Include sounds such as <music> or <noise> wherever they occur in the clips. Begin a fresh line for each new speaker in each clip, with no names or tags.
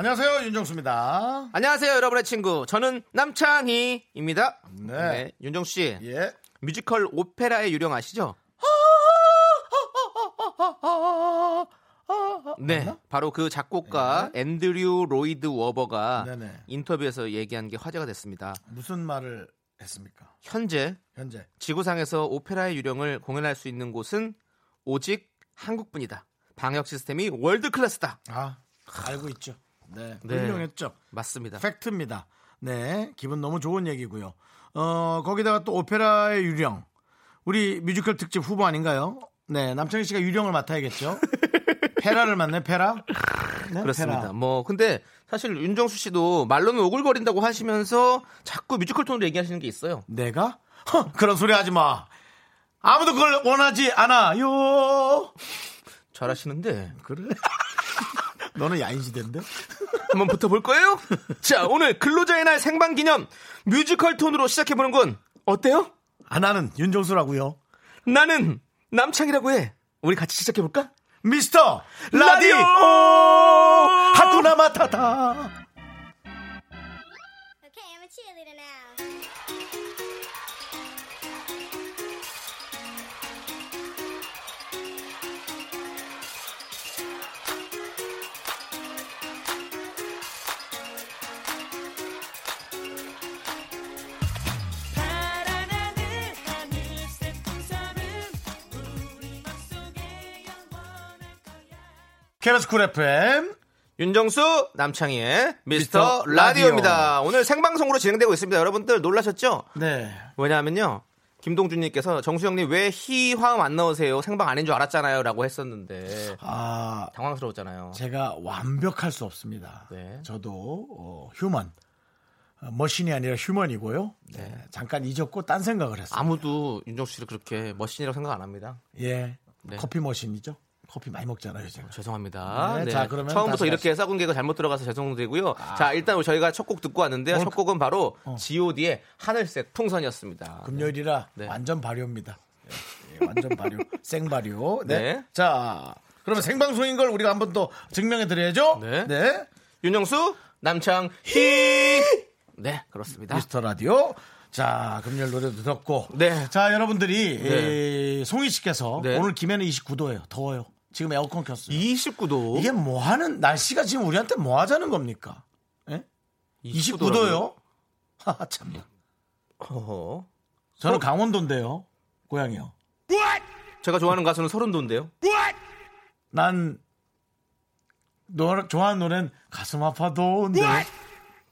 안녕하세요 윤정수입니다.
안녕하세요, 여러분의 친구. 저는 남창희입니다.
네.
윤정 씨,
예.
뮤지컬 오페라의 유령 아시죠? 네,
맞나?
바로 그 작곡가 앤드류 로이드 웨버가
네네.
인터뷰에서 얘기한 게 화제가 됐습니다.
무슨 말을 했습니까?
현재
현재
지구상에서 오페라의 유령을 공연할 수 있는 곳은 오직 한국뿐이다. 방역 시스템이 world class다.
아 알고 있죠. 네,
네.
훌륭했죠.
맞습니다.
팩트입니다. 네, 기분 너무 좋은 얘기고요. 어 거기다가 또 오페라의 유령, 우리 뮤지컬 특집 후보 아닌가요? 네, 남창희 씨가 유령을 맡아야겠죠. <laughs> 페라를 맡네, 페라. 네,
그렇습니다.
페라.
뭐 근데 사실 윤정수 씨도 말로는 오글거린다고 하시면서 자꾸 뮤지컬 톤으로 얘기하시는 게 있어요.
내가 허, 그런 소리 하지 마. 아무도 그걸 원하지 않아요.
잘하시는데
그래? <laughs> 너는 야인시대인데? <laughs>
한번 붙어볼 거예요? 자, 오늘 근로자의 날 생방 기념 뮤지컬 톤으로 시작해보는 건 어때요?
아, 나는 윤정수라고요.
나는 남창이라고 해. 우리 같이 시작해볼까?
미스터 라디오 하쿠나 마타타. KBS 쿨 FM.
윤정수 남창희의
미스터
미스터 라디오입니다. 오늘 생방송으로 진행되고 있습니다. 여러분들 놀라셨죠?
네.
왜냐하면요. 김동준님께서 정수 형님 왜 효과음 안 넣으세요? 생방 아닌 줄 알았잖아요. 라고 했었는데
아,
당황스러웠잖아요.
제가 완벽할 수 없습니다.
네.
저도 어, human. 어, machine이 아니라 human이고요. 네. 잠깐 잊었고 딴 생각을 했어요.
아무도 윤정수 씨를 그렇게 machine이라고 생각 안 합니다.
예.
네.
커피 머신이죠. 커피 많이 먹잖아요, 제가.
죄송합니다.
네,
네.
자, 그러면
처음부터 이렇게 썩은 개가 잘못 들어가서 죄송드리고요. 자, 일단 저희가 첫 곡 듣고 왔는데요. 뭘첫 곡은 바로 G.O.D의 하늘색 풍선이었습니다.
금요일이라
네.
완전 발효입니다. 예, 예, 완전 발효. <laughs> 생 발효. 네.
네.
자, 그러면 생방송인 걸 우리가 한번 또 증명해 드려야죠.
네. 윤정수, 남창, 희. 네, 그렇습니다.
미스터 라디오. 자, 금요일 노래도 듣고.
네.
자, 여러분들이
네.
이 송희 씨께서
네.
오늘 김해는 29도예요. 더워요. 지금 에어컨 켰어요.
29도.
이게 뭐 하는 날씨가 지금 우리한테 뭐 하자는 겁니까? 예? 29도요? 하하 <laughs> 참.
어허.
저는 강원도인데요. 고향이요.
제가 좋아하는 가수는 서른도인데요.
난 노래, 좋아하는 노래는 가슴 아파도인데.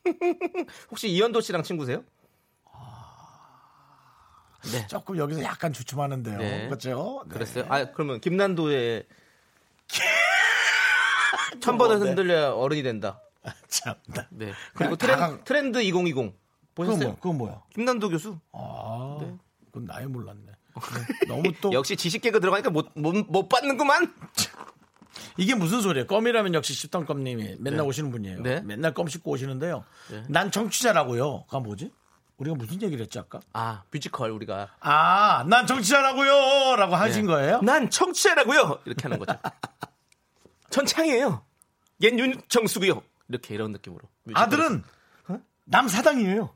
<laughs>
혹시 이현도 씨랑 친구세요? 네.
조금 여기서 약간 주춤하는데요.
네.
그렇죠? 네.
그랬어요? 아, 그러면 김난도의 <laughs> 천 번은
네.
흔들려야 어른이 된다.
참. 나-
네.
그냥
그리고 트렌,
다강-
트렌드 2020
그건
보셨어요?
뭐야? 그건 뭐 야?
김난도 교수.
아,
네.
그건 나에 몰랐네. 네. 너무 또 <laughs>
역시 지식 개그 들어가니까 못, 못, 못 받는구만.
이게 무슨 소리예요? 껌이라면 역시 십던 껌님이 맨날
네.
오시는 분이에요.
네.
맨날 껌 씹고 오시는데요.
네.
난 청취자라고요. 그건 뭐지? 우리가 무슨 얘기를 했지 아까?
아, 뮤지컬 우리가.
아, 난 청취자라고요. 라고 하신
네.
거예요?
난 청취자라고요. 이렇게 하는 거죠. <laughs> 전 창희예요. 얜 윤정수고요. 이렇게 이런 느낌으로. 뮤지컬.
아들은 남사당이에요.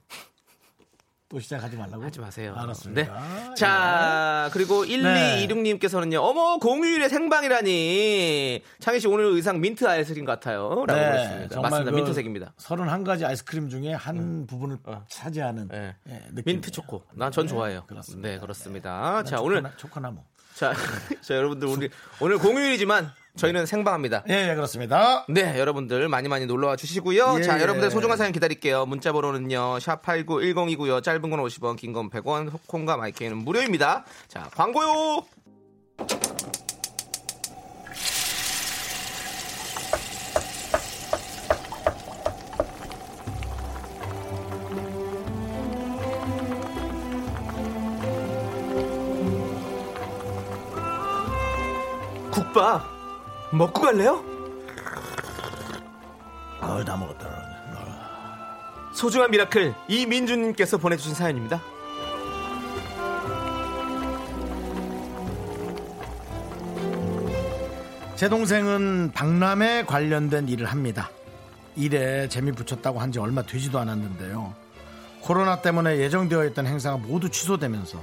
또 시작하지 말라고?
하지 마세요.
알았습니다.
네. 자, 그리고
네.
1226님께서는요, 어머, 공휴일에 생방이라니. 창희 씨 오늘 의상 민트 아이스크림 같아요. 라고 하셨습니다. 맞습니다.
그
민트색입니다.
31가지 아이스크림 중에 한 부분을 차지하는
네.
예.
민트 초코. 난 전 좋아해요.
그렇습니다.
네, 그렇습니다. 자,
초코나-
오늘,
초코나무.
자, <laughs> 자, 여러분들, 우리, 오늘 공휴일이지만 저희는 생방합니다.
예, 예, 그렇습니다.
네, 여러분들 많이 많이 놀러와 주시고요.
예,
자, 예. 여러분들 소중한 사연 기다릴게요. 문자 번호는요. 샵 8910이고요. 짧은 건 50원, 긴 건 100원, 콩과 마이크는 무료입니다. 자, 광고요. 국밥 먹고 갈래요?
아, 다 먹었다.
소중한 miracle 이민주님께서 보내주신 사연입니다.
제 동생은 박람회 관련된 일을 합니다. 일에 재미 붙였다고 한 지 얼마 되지도 않았는데요. 코로나 때문에 예정되어 있던 행사가 모두 취소되면서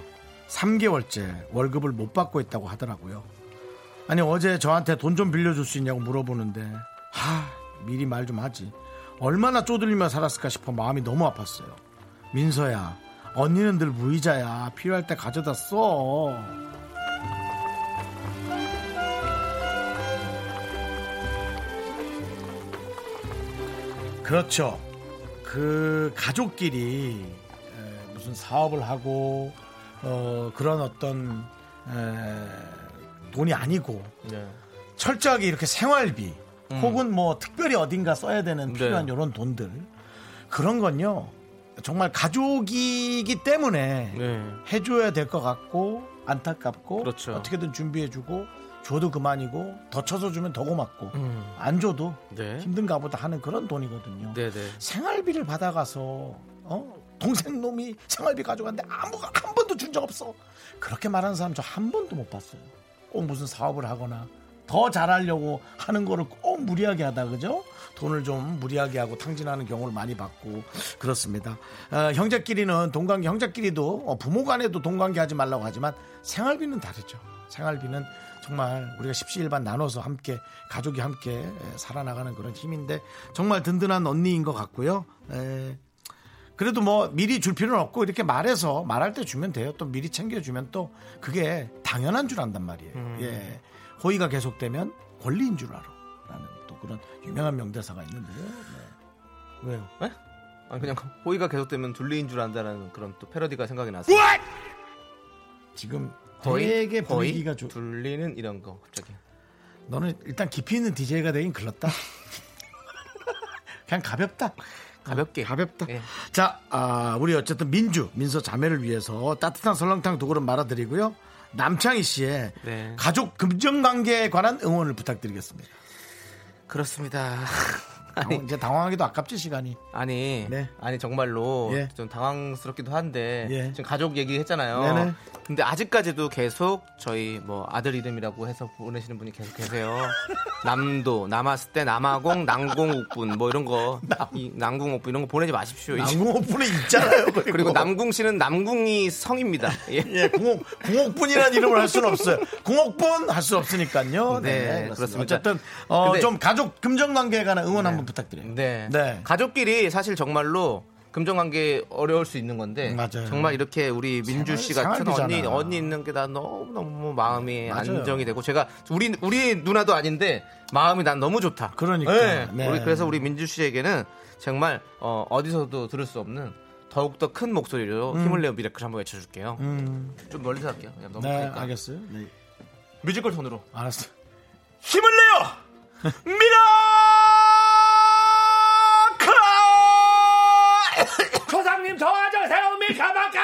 3개월째 월급을 못 받고 있다고 하더라고요. 아니 어제 저한테 돈 좀 빌려줄 수 있냐고 물어보는데 하 미리 말 좀 하지. 얼마나 쪼들리며 살았을까 싶어 마음이 너무 아팠어요. 민서야 언니는 늘 무이자야 필요할 때 가져다 써. 그렇죠. 그 가족끼리 에, 무슨 사업을 하고 어, 그런 어떤 에, 돈이 아니고
네.
철저하게 이렇게 생활비 혹은 뭐 특별히 어딘가 써야 되는 필요한
네.
이런 돈들 그런 건요 정말 가족이기 때문에
네.
해줘야 될 것 같고 안타깝고
그렇죠.
어떻게든 준비해주고 줘도 그만이고 더 쳐서 주면 더 고맙고
음.
안 줘도
네.
힘든가 보다 하는 그런 돈이거든요.
네, 네.
생활비를 받아가서 어? 동생 놈이 생활비 가져갔는데 아무 한 번도 준 적 없어. 그렇게 말하는 사람 저 한 번도 못 봤어요. 꼭 무슨 사업을 하거나 더 잘하려고 하는 거를 꼭 무리하게 하다 그죠? 돈을 좀 무리하게 하고 탕진하는 경우를 많이 봤고 그렇습니다. 어, 형제끼리는 동관계 형제끼리도 어, 부모 간에도 동관계 하지 말라고 하지만 생활비는 다르죠. 생활비는 정말 우리가 십시일반 나눠서 함께 가족이 함께 에, 살아나가는 그런 힘인데 정말 든든한 언니인 것 같고요. 에, 그래도 뭐 미리 줄 필요는 없고 이렇게 말해서 말할 때 주면 돼요. 또 미리 챙겨주면 또 그게 당연한 줄 안단 말이에요. 예. 호의가 계속되면 권리인 줄 알아. 라는 또 그런 유명한 명대사가 있는데요. 네. 왜요?
네? 아니 그냥 호의가 계속되면 둘리인 줄 안다는 그런 또 패러디가 생각이 났어요.
지금
거의
되게
거의
분위기가 좋.
둘리는 이런 거 갑자기.
너는 일단 깊이 있는 DJ가 되긴 글렀다. <laughs> 그냥 가볍다.
가볍게.
가볍다.
예.
자, 아, 우리 어쨌든 민주, 민서 자매를 위해서 따뜻한 설렁탕 두 그릇 말아드리고요. 남창희 씨의
네.
가족 금전 관계에 관한 응원을 부탁드리겠습니다.
그렇습니다.
당황-
아니,
이제 당황하기도 아깝지 시간이.
아니,
네.
아니 정말로
예.
좀 당황스럽기도 한데
예.
지금 가족 얘기했잖아요.
네네.
근데 아직까지도 계속 저희 뭐 아들 이름이라고 해서 보내시는 분이 계속 계세요. <laughs> 남도, 남았을 때 남아공, 난공옥분 뭐 이런 거, 이 난궁옥분 이런 거 보내지 마십시오. 이제.
남궁옥분에 있잖아요. <laughs> 그리고,
그리고 남궁 씨는 남궁이 성입니다. <laughs> 예.
예, 궁옥, 궁옥분이라는 이름을 할 수는 없어요. 궁옥분 할 수 없으니까요.
네, 그렇습니다.
어쨌든 어, 좀 가족 금전 관계에 관한 응원 한번 부탁드려요.
네.
네.
가족끼리 사실 정말로 금전관계 어려울 수 있는 건데
맞아요.
정말 이렇게 우리 민주 씨 같은 언니. 언니 있는 게 나 너무 너무 마음이
맞아요.
안정이 되고 제가 우리 우리 누나도 아닌데 마음이 난 너무 좋다.
그러니까.
네.
네.
우리 그래서 우리 민주 씨에게는 정말 어, 어디서도 들을 수 없는 더욱 더 큰 목소리로 힘을 내어 miracle 한번 외쳐줄게요.
음,
좀 멀리서 할게요. 그냥 너무
네,
크니까.
알겠어요. 네,
뮤지컬 톤으로
알았어.
힘을 내요 <laughs> 미라 미카마카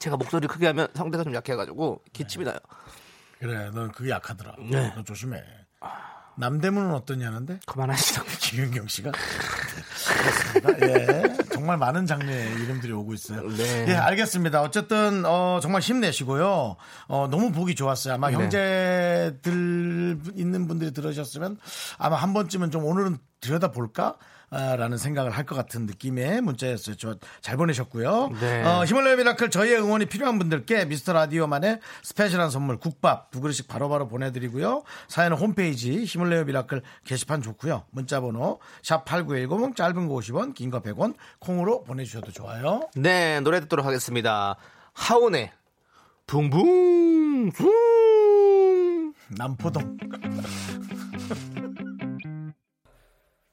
제가 목소리 크게 하면 성대가 좀 약해가지고 기침이 나요
그래, 넌 그게 약하더라.
네.
너 조심해. 남대문은 어떠냐는데?
그만하시라고 <laughs>
김윤경 씨가 그렇습니다. 예, 정말 많은 장르의 이름들이 오고 있어요.
네.
예, 알겠습니다. 어쨌든 어, 정말 힘내시고요. 어, 너무 보기 좋았어요. 아마
네.
형제들 있는 분들이 들으셨으면 아마 한 번쯤은 좀 오늘은 들여다 볼까? 아, 라는 생각을 할 것 같은 느낌의 문자였어요. 저 잘 보내셨고요.
네.
어, 히말라야 미라클 저희의 응원이 필요한 분들께 미스터 라디오만의 special한 선물 국밥 두 그릇씩 바로 바로 보내드리고요. 사연은 홈페이지 히말라야 미라클 게시판 좋고요. 문자번호 샵 8910 짧은 거 50원 긴 거 100원 콩으로 보내주셔도 좋아요.
네 노래 듣도록 하겠습니다 하온의 붕붕 붕
남포동 <laughs>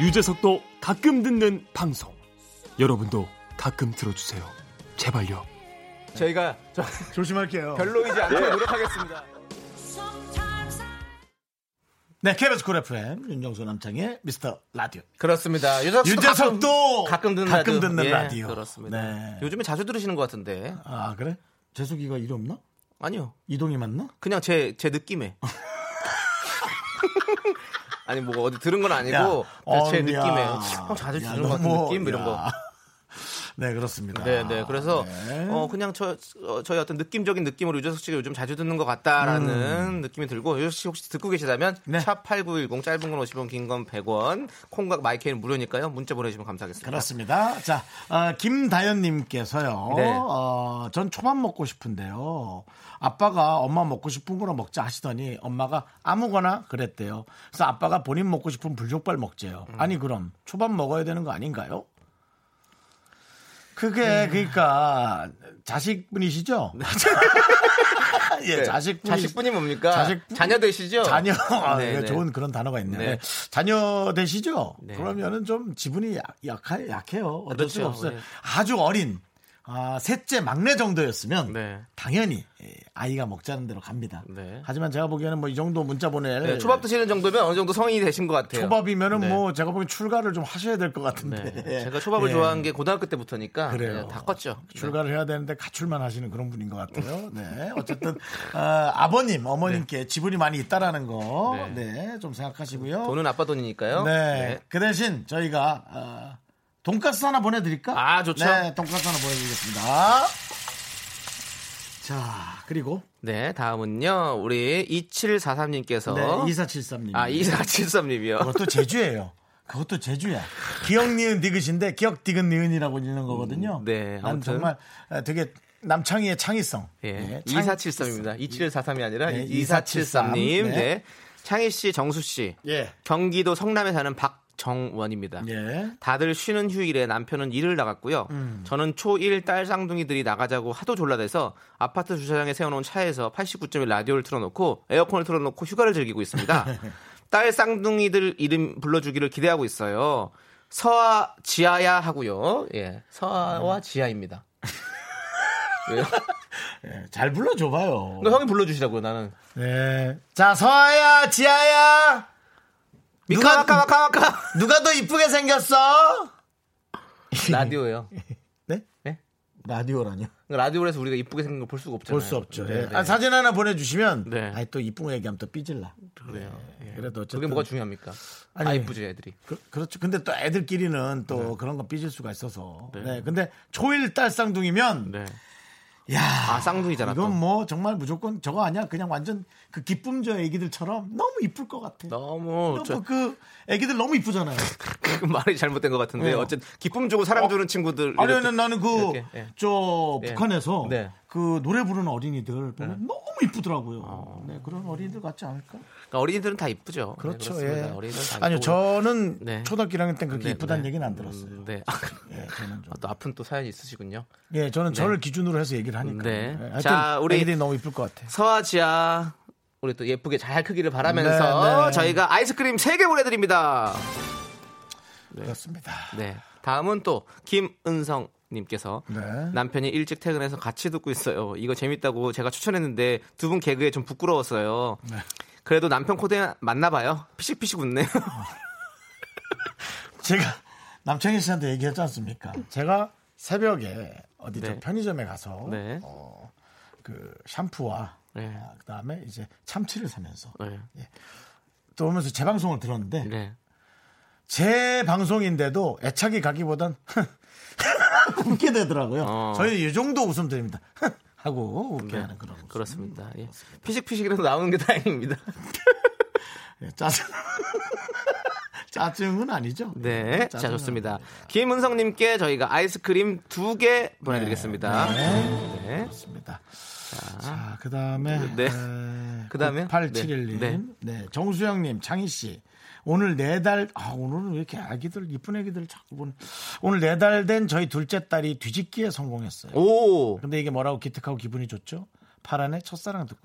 유재석도 가끔 듣는 방송. 여러분도 가끔 들어주세요. 제발요.
저희가 저
조심할게요.
별로이지 않게
예.
노력하겠습니다.
네, KBS 쿨 FM 윤정수 남창희의 미스터 라디오.
그렇습니다. 유재석 씨도
유재석도
가끔, 가끔 듣는
가끔
라디오.
듣는
예,
라디오.
그렇습니다.
네.
요즘에 자주 들으시는 것 같은데.
아 그래? 재석이가 이름 없나?
아니요.
이동이 맞나?
그냥 제, 제 느낌에. <laughs> 아니, 뭐, 어디 들은 건 아니고,
야,
제
어,
느낌에.
야.
형 자주
야,
들은 것 같은 느낌? 이런
야.
거.
네 그렇습니다.
네, 네. 그래서,
네.
어, 그냥 저, 어, 저희 어떤 느낌적인 느낌으로 유재석 씨가 요즘 자주 듣는 것 같다라는 느낌이 들고, 유재석 씨 혹시 듣고 계시다면,
음. 네.
샵8910 짧은 건 50원, 긴 건 100원, 콩각 마이크는 무료니까요. 문자 보내주시면 감사하겠습니다.
그렇습니다. 자, 어, 김다현님께서요.
네.
어, 전 초밥 먹고 싶은데요. 아빠가 엄마 먹고 싶은 거나 먹자 하시더니 엄마가 아무거나 그랬대요. 그래서 아빠가 본인 먹고 싶은 불족발 먹재요.
음.
아니 그럼 초밥 먹어야 되는 거 아닌가요? 그게
음.
그러니까 자식분이시죠? <laughs> 예,
네.
자식분이
자식분이 뭡니까?
자식-
자녀 되시죠?
자녀 아,
네, 네.
좋은 그런 단어가 있네요.
네.
네. 자녀 되시죠?
네.
그러면은 좀 지분이 약, 약하, 약해요. 어쩔
그렇죠.
수가 없어요.
네.
아주 어린 아, 셋째 막내 정도였으면
네.
당연히 예, 아이가 먹자는 대로 갑니다.
네.
하지만 제가 보기에는 뭐 이 정도 문자 보낼
네, 초밥 드시는 정도면 어느 정도 성인이 되신 것 같아요.
초밥이면은
네.
뭐 제가 보기엔 출가를 좀 하셔야 될 것 같은데.
네. 제가 초밥을
예.
좋아한 게 고등학교 때부터니까
그래요.
네, 다 컸죠.
출가를 해야 되는데 가출만 하시는 그런 분인 것 같아요. <laughs> 네. 어쨌든 어, 아버님, 어머님께 지분이 많이 있다라는 거,
네.
네, 좀 생각하시고요.
돈은 아빠 돈이니까요.
네. 그 대신 저희가 어, 돈가스 하나 보내드릴까?
아, 좋죠.
네, 돈가스 하나 보내드리겠습니다. 자, 그리고
네, 다음은요. 우리 2743님께서
네, 2473님.
아, 2473님이요.
그것도 제주예요. 그것도 제주야. 기억 니은 디귿인데 기억 디귿 니은이라고 읽는 거거든요.
음, 네,
난
아무튼.
정말 되게 남창희의 창의성.
예.
네, 창-
2473입니다. 2743이 아니라
네,
2473님.
네.
네. 창희 씨, 정수 씨.
예.
경기도 성남에 사는 박 정원입니다.
예.
다들 쉬는 휴일에 남편은 일을 나갔고요.
음.
저는 초1 딸 쌍둥이들이 나가자고 하도 졸라대서 아파트 주차장에 세워놓은 차에서 89.1 라디오를 틀어놓고 에어컨을 틀어놓고 휴가를 즐기고 있습니다. <laughs> 딸 쌍둥이들 이름 불러주기를 기대하고 있어요. 서아 지아야 하고요. 예, 서아와 지아입니다. <laughs> 왜요?
예, 잘 불러줘봐요.
너 형이 불러주시라고요. 나는
네. 자, 서아야, 지아야. 누가-
미카마카마카마카
누가 더 이쁘게 생겼어? <laughs>
라디오예요.
네?
네?
라디오라뇨?
라디오에서 우리가 이쁘게 생긴 걸 볼 수가 없잖아요.
볼 수 없죠.
네,
예.
네.
아, 사진 하나 보내주시면,
네.
아이, 또 이쁜 거 얘기하면 또 삐질라.
그래요. 예.
그래도 어쨌든.
그게 뭐가 중요합니까?
아니,
아 이쁘죠 애들이.
그, 그렇죠. 근데 또 애들끼리는 또
네.
그런 거 삐질 수가 있어서. 네. 근데 초일 딸 쌍둥이면,
네.
야
아 쌍둥이잖아. 또.
이건 뭐 정말 무조건 저거 아니야. 그냥 완전 그 기쁨 저 애기들처럼 너무 이쁠 것 같아.
너무
너무
저,
그 애기들 너무 이쁘잖아요. <laughs>
그 말이 잘못된 것 같은데
네.
어쨌든 기쁨 주고 사랑 주는 친구들.
아니, 아니, 나는 그,
이렇게, 예.
저,
예.
북한에서
네.
그 노래 부르는 어린이들 보면 너무 이쁘더라고요. 네, 그런 어린이들 같지 않을까?
그러니까 어린이들은 다 이쁘죠.
그렇죠,
네,
예.
어린이들은 다
아니요,
이쁘고.
저는
네.
초등학교 1학년 때 그렇게
네,
이쁘다는
네.
얘기는 안 들었어요.
음, 네. 아,
예, 저는 좀.
또 아픈 또 사연이 있으시군요.
예, 저는 저를 기준으로 해서 얘기를 하니까.
네.
예, 하여튼
자, 우리-
애기들이 너무 이쁠 것 같아.
서아지아 우리 또 예쁘게 잘 크기를 바라면서
네, 네.
저희가 아이스크림 3개 보내드립니다.
그렇습니다.
네. 다음은 또 김은성 님께서
네.
남편이 일찍 퇴근해서 같이 듣고 있어요. 이거 재밌다고 제가 추천했는데 두 분 개그에 좀 부끄러웠어요.
네.
그래도 남편 코드에 맞나 봐요. 피식피식 웃네요. <laughs>
제가 남창희 씨한테 얘기했지 않습니까? 제가 새벽에 어디 저
네.
편의점에 가서
네.
어, 그 샴푸와
네.
아, 그다음에 이제 참치를 사면서
네.
또 오면서 제 방송을 들었는데
네.
제 방송인데도 애착이 가기보단 <laughs> <laughs> <laughs> 웃게 되더라고요.
어.
저희는 이 정도 웃음 드립니다. <laughs> 하고 웃게 하는 그런 웃음.
그렇습니다. 예. 피식피식이라도 나오는 게 다행입니다.
예, <laughs> 짜증 짜증은 아니죠.
네. 자,
짜증은
좋습니다.
아닙니다.
김은성님께 저희가 아이스크림 두 개 보내드리겠습니다.
네.
네.
좋습니다. 자, 그 다음에.
네. 그다음에요?
871님.
네.
네. 정수영님, 창희씨. 오늘 네 달, 아, 오늘은 왜 이렇게 아기들, 이쁜 애기들 자꾸 보는. 오늘 네 달 된 저희 둘째 딸이 뒤집기에 성공했어요.
오.
근데 이게 뭐라고 기특하고 기분이 좋죠? 파란의 첫사랑 듣고.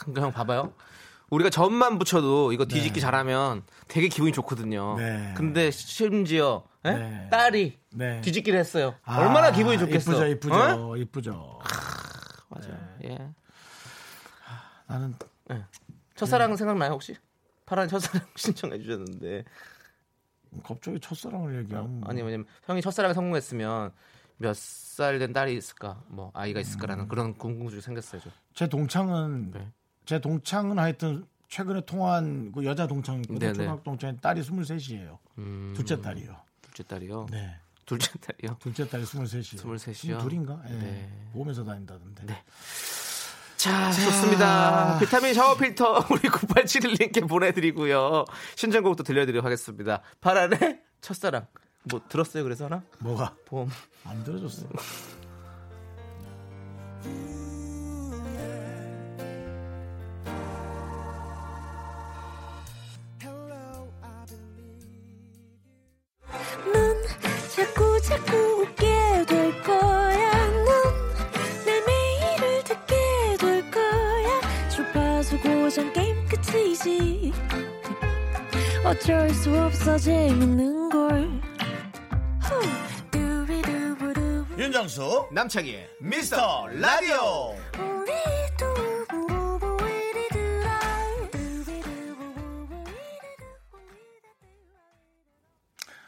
그러니까 형 봐봐요. 우리가 점만 붙여도 이거 뒤집기 잘하면 되게 기분이 좋거든요.
네.
근데 심지어 예?
네.
딸이
네.
뒤집기를 했어요.
아,
얼마나 기분이 좋겠어.
이쁘죠, 이쁘죠,
어?
이쁘죠.
맞아요. 예.
나는
첫사랑 생각나요 혹시? 파란 첫사랑 <laughs> 신청해 주셨는데
갑자기 첫사랑을 얘기하면
아니 왜냐면 형이 첫사랑에 성공했으면 몇 살 된 딸이 있을까 뭐 아이가 있을까라는 그런 궁금증이 생겼어요 좀.
제 동창은
네.
제 동창은 하여튼 최근에 통화한 그 여자 동창 있거든요.
네네.
초등학교 동창 딸이 23이에요.
음,
둘째 딸이요.
둘째 딸이요.
네.
둘째 딸이요.
둘째 딸이 23이요.
23이요?
둘인가? 예.
네.
보험에서 다닌다던데.
네. 자, 좋습니다. 비타민 샤워 필터 <laughs> 우리 9871님께 보내드리고요. 신청곡도 들려드리도록 하겠습니다. 파란의 첫사랑. 뭐 들었어요? 그래서 하나?
뭐가
보험.
안 들어줬어. <laughs>
고정 게임 끝이지. 어쩔 수 없어 재밌는 걸.
윤정수
남창희의
미스터 라디오.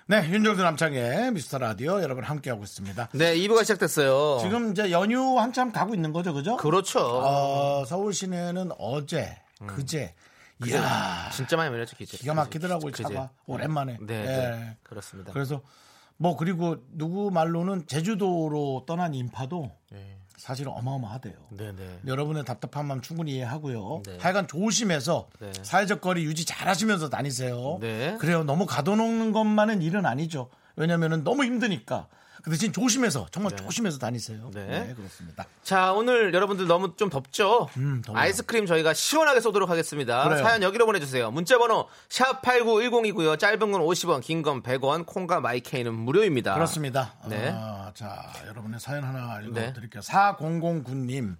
네, 윤정수 남창의 미스터 라디오 여러분 함께하고 있습니다.
네, 2부가 시작됐어요.
지금 이제 연휴 한참 가고 있는 거죠, 그죠?
그렇죠.
어, 서울 시내는 어제, 그제, 이야,
진짜 많이 밀렸죠, 기재.
기가 막히더라고요,
그제.
차가. 오랜만에.
네,
예.
네. 그렇습니다.
그래서 뭐 그리고 누구 말로는 제주도로 떠난 인파도
네.
사실은 어마어마하대요.
네, 네.
여러분의 답답한 마음 충분히 이해하고요.
네.
하여간 조심해서
네.
사회적 거리 유지 잘 하시면서 다니세요.
네.
그래요. 너무 가둬놓는 것만은 일은 아니죠. 왜냐면은 너무 힘드니까. 그 대신 조심해서 정말 조심해서 다니세요.
네.
네. 그렇습니다.
자, 오늘 여러분들 너무 좀 덥죠?
음.
아이스크림 저희가 시원하게 쏘도록 하겠습니다.
그래요.
사연 여기로 보내주세요. 문자번호 샵 8910이고요. 짧은 건 50원, 긴 건 100원, 콩과 마이케이는 무료입니다.
그렇습니다.
네.
아, 자, 여러분의 사연 하나
네.
읽어드릴게요. 4009님.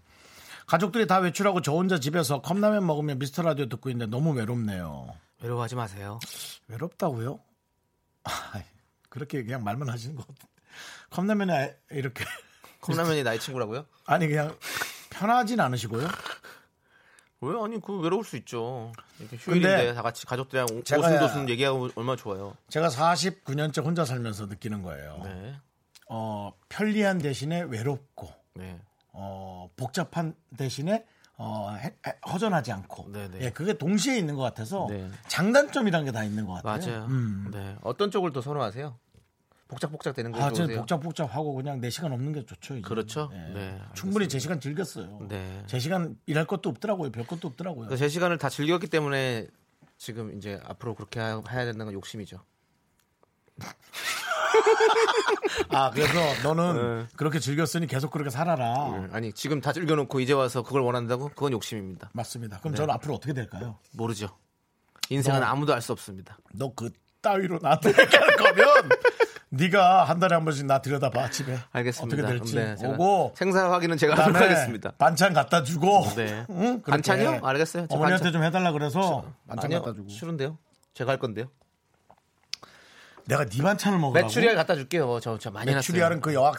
가족들이 다 외출하고 저 혼자 집에서 컵라면 먹으며 미스터 라디오 듣고 있는데 너무 외롭네요.
외로워하지 마세요.
외롭다고요? <laughs> 아, 그렇게 그냥 말만 하시는 것 같은데. 컵라면에 이렇게. <laughs>
컵라면이 나의 친구라고요?
아니, 그냥 편하진 않으시고요?
왜? 아니, 그 외로울 수 있죠. 이렇게 휴일인데
근데
다 같이 가족들이랑 오- 오순도순 얘기하고 얼마나 좋아요.
제가 49년째 혼자 살면서 느끼는 거예요.
네.
어, 편리한 대신에 외롭고,
네.
어, 복잡한 대신에 어, 해- 해- 허전하지 않고.
네네.
예, 그게 동시에 있는 것 같아서
네.
장단점이란 게 다 있는 것 같아요.
맞아요.
음.
네. 어떤 쪽을 더 선호하세요? 복작복작 되는 거
아, 저는? 복잡복잡하고 그냥 내 시간 없는 게 좋죠. 이제.
그렇죠.
예.
네,
충분히 제 시간 즐겼어요.
네.
제 시간 일할 것도 없더라고요. 별 것도 없더라고요.
그래서 제 시간을 다 즐겼기 때문에 지금 이제 앞으로 그렇게 하- 해야 된다는 건 욕심이죠. <laughs>
아, 그래서 너는
네.
그렇게 즐겼으니 계속 그렇게 살아라.
음, 아니 지금 다 즐겨놓고 이제 와서 그걸 원한다고? 그건 욕심입니다.
맞습니다.
네.
그럼 저는 앞으로 어떻게 될까요?
모르죠. 인생은
너-
아무도 알 수 없습니다.
너 그 따위로 나한테 얘기할 거면 네가 한 달에 한 번씩 나 들여다봐 집에
알겠습니다.
어떻게 될지
네,
오고
생사 확인은 제가 하도록 하겠습니다.
반찬 갖다 주고
네. <laughs>
응?
반찬이요? 알겠어요. 저
어머니한테
반찬-
좀 해달라 그래서 반찬
아니요,
갖다 주고
싫은데요. 제가 할 건데요.
내가 네 반찬을 먹으라고
메추리알 갖다 줄게요. 저, 저 많이
메추리알은
났어요.
그 여학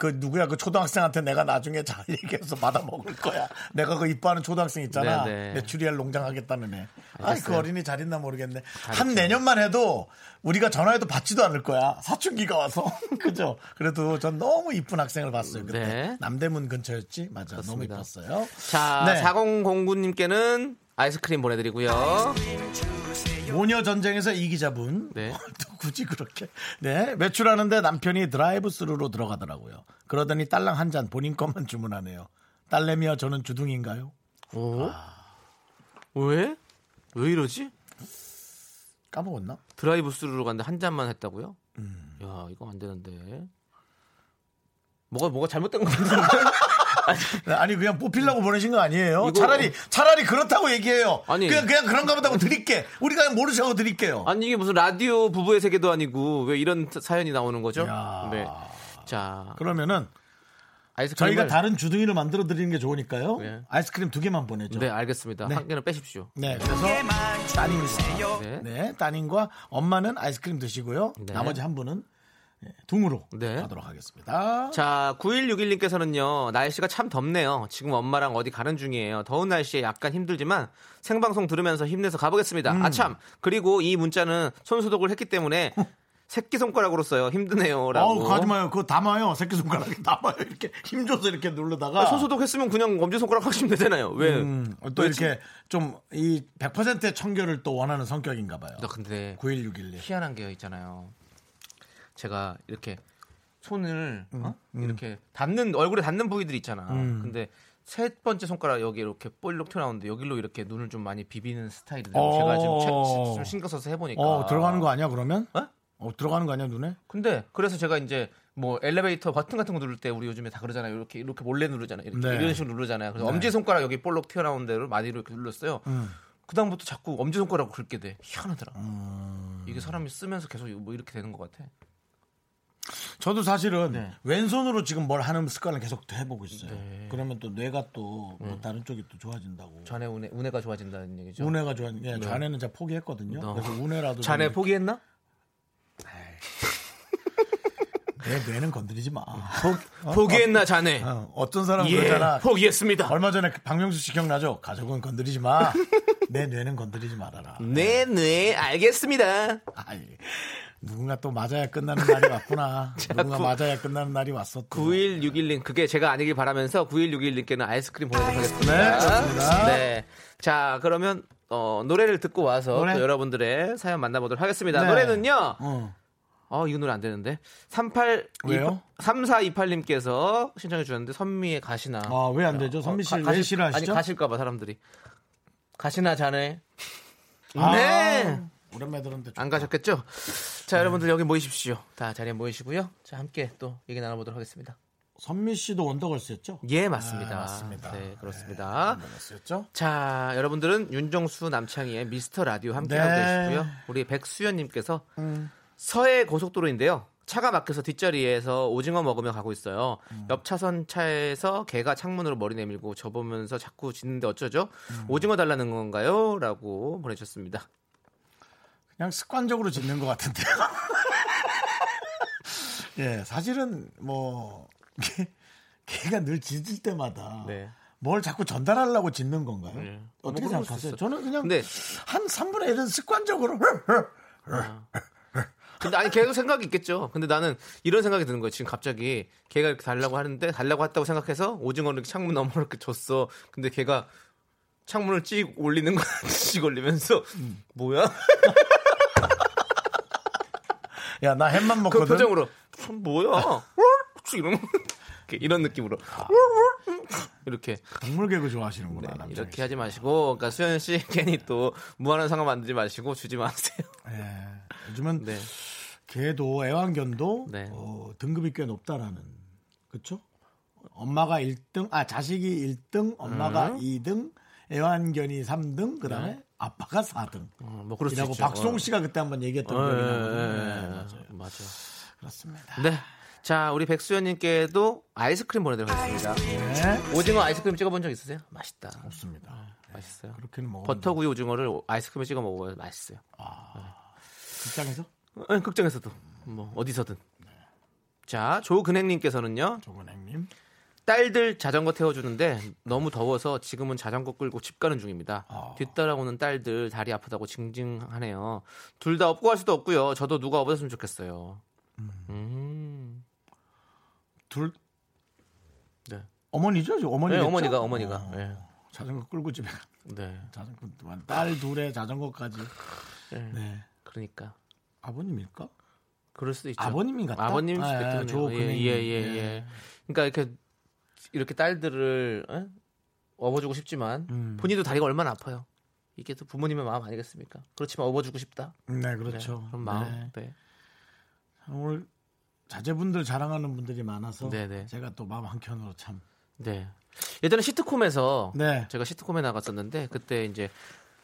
그 누구야 그 초등학생한테 내가 나중에 잘 <laughs> 얘기해서 받아 먹을 거야. 내가 그 이뻐하는 초등학생 있잖아.
네, 네.
메추리알 농장 하겠다는 애. 아이 그
알겠어요.
어린이 잘 있나 모르겠네. 한 내년만 해도 우리가 전화해도 받지도 않을 거야. 사춘기가 와서 <laughs> 그죠. 그래도 전 너무 이쁜 학생을 봤어요. 그때
네.
남대문 근처였지. 맞아. 너무
그렇습니다.
이뻤어요.
자,
네.
4009님께는 아이스크림 보내드리고요.
모녀 전쟁에서 이기자분.
네. <laughs>
또 굳이 그렇게. 네. 외출하는데 남편이 드라이브 스루로 들어가더라고요. 그러더니 딸랑 한 잔 본인 것만 주문하네요. 딸내미와 저는 주둥인가요?
오? 왜? 왜 이러지?
까먹었나?
드라이브 스루로 갔는데 한 잔만 했다고요?
음.
야, 이거 안 되는데. 뭐가 뭐가 잘못된 거 같은데?
네, 아니 그냥 뽑히려고 보내신 거 아니에요?
이거-
차라리 차라리 그렇다고 얘기해요.
아니.
그냥 그냥 그런가 보다고 드릴게. 우리가 그냥 모르셔고 드릴게요.
아니 이게 무슨 라디오 부부의 세계도 아니고 왜 이런 사연이 나오는 거죠?
야.
네. 자,
그러면은
아이스크림을
저희가 다른 주둥이를 만들어 드리는 게 좋으니까요.
네.
아이스크림 두 개만 보내죠.
네, 알겠습니다.
네.
한 개는 빼십시오.
네, 그래서 따님과
네.
네, 따님과 엄마는 아이스크림 드시고요.
네.
나머지 한 분은 네, 둥으로
네.
가도록 하겠습니다.
자, 9161님께서는요, 날씨가 참 덥네요. 지금 엄마랑 어디 가는 중이에요. 더운 날씨에 약간 힘들지만 생방송 들으면서 힘내서 가보겠습니다.
음.
아참! 그리고 이 문자는 손소독을 했기 때문에 새끼손가락으로 써요. 힘드네요. 라고.
어우, 가지 마요. 그거 담아요. 새끼손가락에 <laughs> 담아요. 이렇게 힘줘서 이렇게 누르다가.
아, 손소독 했으면 그냥 엄지손가락 하시면 되잖아요. 왜?
음,
또왜
이렇게 좀 이 100%의 청결을 또 원하는 성격인가 봐요.
나 근데
9161님.
희한한 게 있잖아요. 제가 이렇게 손을
음,
어? 이렇게 닿는 얼굴에 닿는 부위들 있잖아. 근데 세 번째 손가락 여기 이렇게 볼록 튀어나오는데 여기로 이렇게 눈을 좀 많이 비비는 스타일이에요.
어.
제가 지금 체- 좀 신경 써서 해보니까.
어, 들어가는 거 아니야, 그러면?
어?
어, 들어가는 거 아니야, 눈에?
근데 그래서 제가 이제 뭐 엘리베이터 버튼 같은 거 누를 때 우리 요즘에 다 그러잖아요. 이렇게 이렇게 몰래 누르잖아요. 이렇게
네.
이런 식으로 누르잖아요. 그래서 엄지 손가락 여기 볼록 튀어나온 데를 많이 이렇게 눌렀어요.
음.
그 다음부터 자꾸 엄지 손가락을 긁게 돼. 희한하더라. 이게 사람이 쓰면서 계속 뭐 이렇게 되는 것 같아.
저도 사실은
네.
왼손으로 지금 뭘 하는 습관을 계속 해보고 있어요.
네.
그러면 또 뇌가 또뭐 다른 쪽이 또 좋아진다고.
좌뇌 운해, 운해가 좋아진다는 얘기죠.
운해가 좋아. 예, 좌뇌는 제가 포기했거든요.
어.
그래서 운해라도.
자네
좀-
포기했나?
내 뇌는 건드리지 마.
포 기했나 자네?
어, 어떤 사람은
예,
그러잖아.
포기했습니다.
얼마 전에 그 박명수 씨 기억나죠? 가족은 건드리지 마. 내 뇌는 건드리지 말아라.
네, 네, 알겠습니다.
아이, 누군가 또 맞아야 끝나는 날이 <laughs> 왔구나. 누군가
구-
맞아야 끝나는 날이. 또.
9161님, 그게 제가 아니길 바라면서 9161님께는 아이스크림 보내도록 하겠습니다.
네.
네. 자, 그러면, 어, 노래를 듣고 와서
노래?
또 여러분들의 사연 만나보도록 하겠습니다.
네.
노래는요,
어.
어, 이거 노래 안 되는데. 38,
왜요?
3428님께서 신청해 주셨는데, 선미의 가시나.
아, 왜 안 되죠? 선미 씨
가-
왜
가실-
싫어하시죠?
아니, 가실까 봐 사람들이. 가시나 자네.
아,
네.
오랜만에 들었는데.
안 가셨겠죠? 자, 여러분들 여기 모이십시오. 다 자리에 모이시고요. 자, 함께 또 얘기 나눠보도록 하겠습니다.
선미 씨도 원더걸스였죠?
예, 맞습니다.
아, 맞습니다.
네, 그렇습니다.
원더걸스였죠?
자, 여러분들은 윤정수 남창희의 미스터 라디오 함께
네.
하고 계시고요. 우리 백수연님께서 서해 고속도로인데요. 차가 막혀서 뒷자리에서 오징어 먹으며 가고 있어요. 옆 차선 차에서 개가 창문으로 머리 내밀고 저 보면서 자꾸 짖는데 어쩌죠? 오징어 달라는 건가요? 라고 보내주셨습니다.
그냥 습관적으로 짓는 것 같은데요. <laughs> 예, 사실은 뭐 개- 개가 늘 짖을 때마다
네.
뭘 자꾸 전달하려고 짖는 건가요?
네.
어떻게
뭐
생각하세요? 저는 그냥
근데
한 3분의 1은 습관적으로 <laughs>
근데 아니 계속 생각이 있겠죠. 근데 나는 이런 생각이 드는 거예요. 지금 갑자기 걔가 이렇게 달라고 하는데 달라고 했다고 생각해서 오징어를 이렇게 창문 너머로 이렇게 줬어. 근데 걔가 창문을 찍 올리는 거 <laughs> 찍 올리면서 뭐야?
야, 나 햄만
그
먹거든.
표정으로 뭐야? 이런 이렇게 이런 느낌으로 이렇게
동물 개그 좋아하시는구나.
네, 이렇게 하지 마시고 그러니까 수현 씨 <laughs> 괜히 또 무한한 상황 만들지 마시고 주지 마세요.
예, 요즘은
네.
개도 애완견도
네.
어, 등급이 꽤 높다라는 그렇죠? 엄마가 1등, 아 자식이 1등, 엄마가
음.
2등, 애완견이 3등, 그다음에 아빠가 4등.
어, 뭐 그럴 수
이라고
있죠.
박송 씨가 그때 한번 얘기했던
어,
기억이
예,
나거든요.
예,
네,
예,
맞아요.
맞아.
그렇습니다.
네. 자, 우리 백수연님께도 아이스크림 보내드리도록 하겠습니다.
네.
오징어 아이스크림 찍어본 적 있으세요? 맛있다.
없습니다.
맛있어요.
그렇게는 먹어.
버터구이 오징어를 아이스크림에 찍어 먹어요. 맛있어요.
직장에서
아니, 극장에서도 뭐 어디서든. 자, 조근행님께서는요.
조건행님.
딸들 자전거 태워주는데 너무 더워서 지금은 자전거 끌고 집 가는 중입니다.
아.
뒤따라오는 딸들 다리 아프다고 징징하네요. 둘 다 업고 갈 수도 없고요. 저도 누가 업었으면 좋겠어요. 음.
둘
네.
어머니죠? 어머니
네, 어머니가 어머니가.
어,
네.
자전거 끌고 집에 가.
네.
자전거 딸 둘에 자전거까지.
네.
네.
그러니까
아버님일까?
그럴 수도 있죠.
아버님인 같다.
아버님일
아,
수도
예,
있겠네요.
조근행님.
예, 예, 예, 예. 그러니까 이렇게 이렇게 딸들을 에? 업어주고 싶지만
음.
본인도 다리가 얼마나 아파요. 이게 또 부모님의 마음 아니겠습니까? 그렇지만 업어주고 싶다.
네,
네,
그렇죠.
그런 마음.
네.
네.
오늘 자제분들 자랑하는 분들이 많아서
네, 네.
제가 또 마음 한켠으로 참.
네. 예전에 시트콤에서
네.
제가 시트콤에 나갔었는데 그때 이제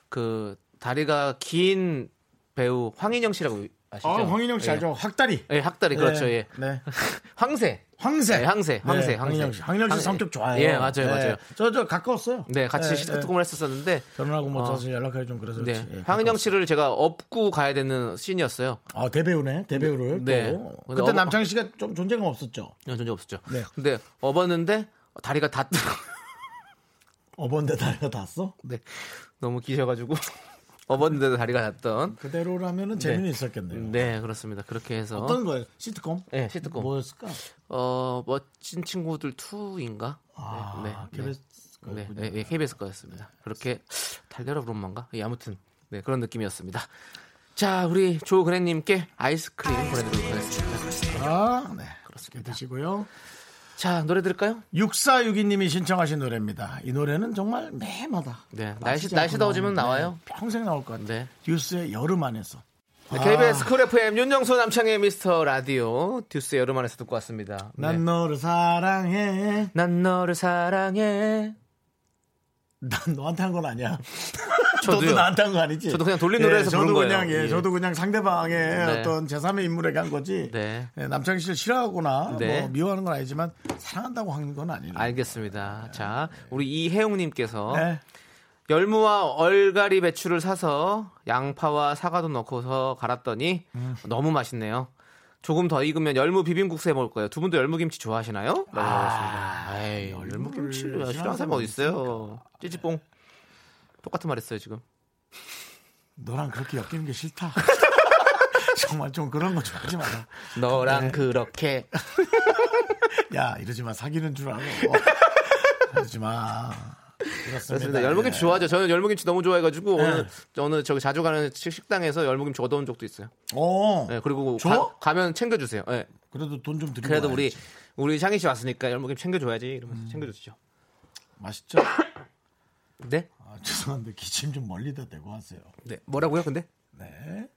그 다리가 긴 배우 황인영 씨라고 아시죠?
어, 황인영 씨
예.
알죠? 학다리.
예, 학다리 그렇죠.
네.
예.
네. <laughs>
황새.
황새.
네, 황새, 황새,
네,
황새.
황인영 씨. 황인영 씨. 성격 좋아요.
예, 맞아요, 맞아요.
저, 저 가까웠어요.
네, 같이
네,
시트콤을 했었었는데
결혼하고 뭐
어.
연락하기 좀 그래서
네.
예,
황인영
가까웠어요.
씨를 제가 업고 가야 되는 씬이었어요.
아, 대배우네. 대배우를.
네.
또. 그때
어-
남창희 씨가 좀 존재감 없었죠.
전혀 없었죠.
네.
근데 업었는데 다리가 다 뜨.
어번데 다리가 닿았어?
네. 너무 기셔가지고 업었는데도 다리가 닿던.
그대로라면은 재미는 있었겠네요.
네, 그렇습니다. 그렇게 해서
어떤 거예요? 시트콤?
네, 시트콤.
뭐였을까?
어 멋진 친구들 2인가?
아,
네, 네,
KBS
네,
거였군요.
네, 네, KBS 거였습니다. 그렇게 달려라 브롬만가? 예, 아무튼 네, 그런 느낌이었습니다. 자, 우리 조근혜님께 아이스크림 보내 드리도록 하겠습니다.
아, 네.
그렇습니다.
드시고요.
자, 노래 들을까요?
6462님이 신청하신 노래입니다. 이 노래는 정말 해마다.
네, 날씨 날씨 더워지면 나와요.
평생 나올 것 같아요.
네.
듀스의 여름 안에서.
네, KBS 쿨 FM 윤정수 남창희의 미스터 라디오 듀스 여름 안에서 듣고 왔습니다. 네.
난 너를 사랑해.
난 너를 사랑해.
난 너한테 한 건 아니야. <laughs> 너도 나한테 한 거 아니지?
저도 그냥 돌린 노래에서
저도
부른
그냥,
거예요.
예,
예.
저도 그냥 상대방의
네.
어떤 제3의 인물에게 한 거지.
네.
예, 남창희 씨를 싫어하거나
네.
뭐 미워하는 건 아니지만 사랑한다고 하는 건 아니에요.
알겠습니다. 자, 우리 이혜웅님께서
네.
열무와 얼갈이 배추를 사서 양파와 사과도 넣고서 갈았더니
음.
너무 맛있네요. 조금 더 익으면 열무 비빔국수 해 먹을 거예요. 두 분도 열무 김치 좋아하시나요? 라고 하셨습니다. 에이, 열무 김치를 싫어하는 사람 어디 있어요? 찌찌뽕. 똑같은 말 했어요, 지금.
너랑 그렇게 엮이는 게 싫다. <laughs> 정말 좀 그런 거 좀 하지 마라.
너랑
네.
그렇게
야, 이러지 마. 사귀는 줄 알고. 이러지 마.
그렇습니다. 열무김치
예.
좋아하죠. 저는 열무김치 너무 좋아해가지고
네.
오늘 오늘 저기 자주 가는 식- 식당에서 열무김치 얻어온 적도 있어요.
어.
네, 그리고
줘?
가, 면 챙겨주세요. 네.
그래도 돈 좀 드리고
그래도 우리
와야지.
우리 창희 씨 왔으니까 열무김치 챙겨줘야지 이러면서
음.
챙겨주시죠.
맛있죠?
네?
아, 죄송한데 기침 좀 멀리다 대고 하세요.
네. 뭐라고요? 근데?
네.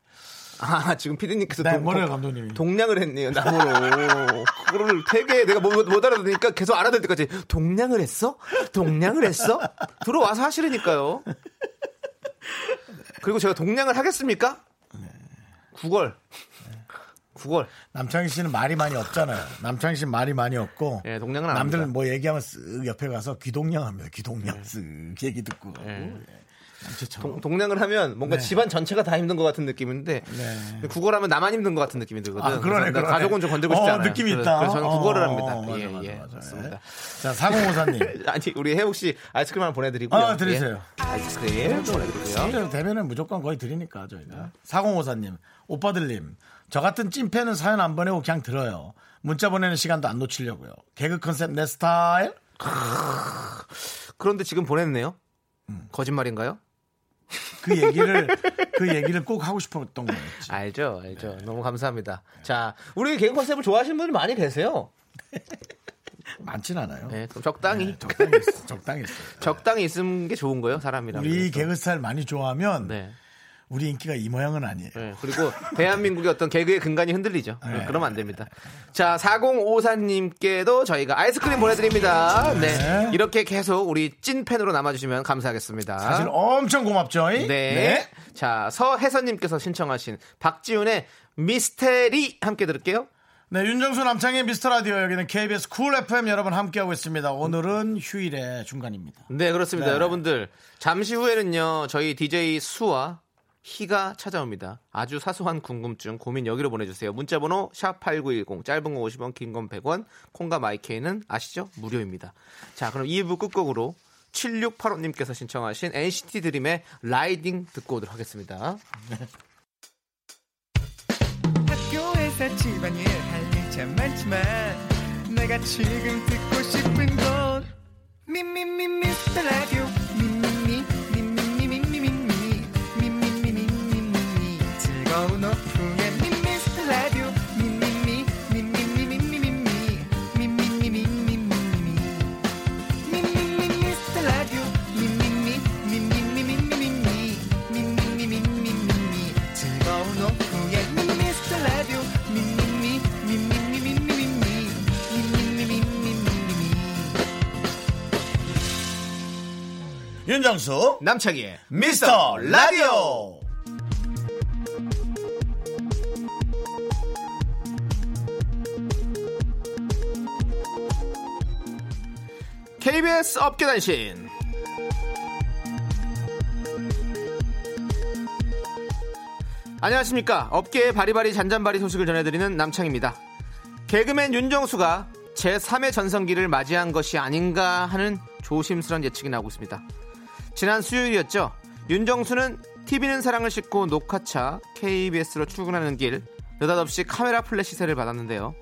아 지금 피디님께서
네, 뭐래 감독님
동냥을 했네요 나무로 그거를 되게 내가 못, 못 알아듣으니까 계속 알아들 때까지 동냥을 했어 동냥을 했어 들어와서 하시려니까요 그리고 제가 동냥을 하겠습니까 네. 9월 9월.
남창희 씨는 말이 많이 없잖아요. 남창희 씨는 말이 많이 없고.
예, 동냥은
남들 뭐 얘기하면 쓱 옆에 가서 귀동냥 합니다. 귀동냥 예. 쓱 얘기 듣고.
예. 동, 동냥을 하면 뭔가
네.
집안 전체가 다 힘든 것 같은 느낌인데
네.
국어를 하면 나만 힘든 것 같은 느낌이 들거든요.
아, 그러네, 그러네.
가족은 좀 건들고 싶지 어, 않아요.
어, 느낌이 있다.
그래서 저는 국어를
어,
합니다.
어, 맞아,
예,
맞아,
예,
맞아.
맞습니다.
자, 사공호사님. <laughs>
아니 우리 해욱 씨 아이스크림 하나 보내드리고요.
아, 드리세요.
예. 아이스크림 보내드리고요.
대면은 무조건 거의 드리니까 저희가. 사공호사님, 오빠들님. 저 같은 찐팬은 사연 안 보내고 그냥 들어요. 문자 보내는 시간도 안 놓치려고요. 개그 컨셉 내 스타일?
그런데 지금 보냈네요.
음.
거짓말인가요?
그 얘기를 그 얘기를 꼭 하고 싶었던 거였지.
알죠, 알죠.
네.
너무 감사합니다. 자, 우리 개그 컨셉을 좋아하시는 분들 많이 계세요. <laughs>
많진 않아요.
네, 그럼 적당히
네, 적당히 있어, 적당히 있어요.
적당히 있는 게 좋은 거예요, 사람이랑.
우리 개그 스타일 많이 좋아하면
네.
우리 인기가 이 모양은 아니에요.
네, 그리고 대한민국의 어떤 개그의 근간이 흔들리죠.
네.
그러면 안 됩니다. 자, 4054님께도 저희가 아이스크림 보내드립니다. 네.
네.
이렇게 계속 우리 찐팬으로 남아주시면 감사하겠습니다.
사실 엄청 고맙죠.
네. 자, 서혜선님께서 신청하신 박지훈의 미스테리 함께 들을게요.
네, 윤정수 남창희의 미스터 라디오 여기는 KBS 쿨 FM 여러분 함께하고 있습니다. 오늘은 휴일의 중간입니다.
네, 그렇습니다.
네.
여러분들, 잠시 후에는요, 저희 DJ 수와 희가 찾아옵니다. 아주 사소한 궁금증, 고민 여기로 보내주세요. 문자번호 샵 8910, 짧은 거 50원, 긴 건 100원, 콩과 마이케이는 아시죠? 무료입니다. 자, 그럼 2부 끝곡으로 7685님께서 신청하신 NCT 드림의 Ridin' 듣고 오도록 하겠습니다.
학교에서 집안일 할일참 많지만 내가 지금 듣고 싶은 건 미미미 미스터 라디오
윤정수
남창희의
미스터 라디오.
KBS 업계단신. 안녕하십니까. 업계의 바리바리 잔잔바리 소식을 전해드리는 남창입니다. 개그맨 윤정수가 제3의 전성기를 맞이한 것이 아닌가 하는 조심스런 예측이 나오고 있습니다. 지난 수요일이었죠. 윤정수는 TV는 사랑을 싣고 녹화차 KBS로 출근하는 길 느닷없이 카메라 플래시 세례를 받았는데요.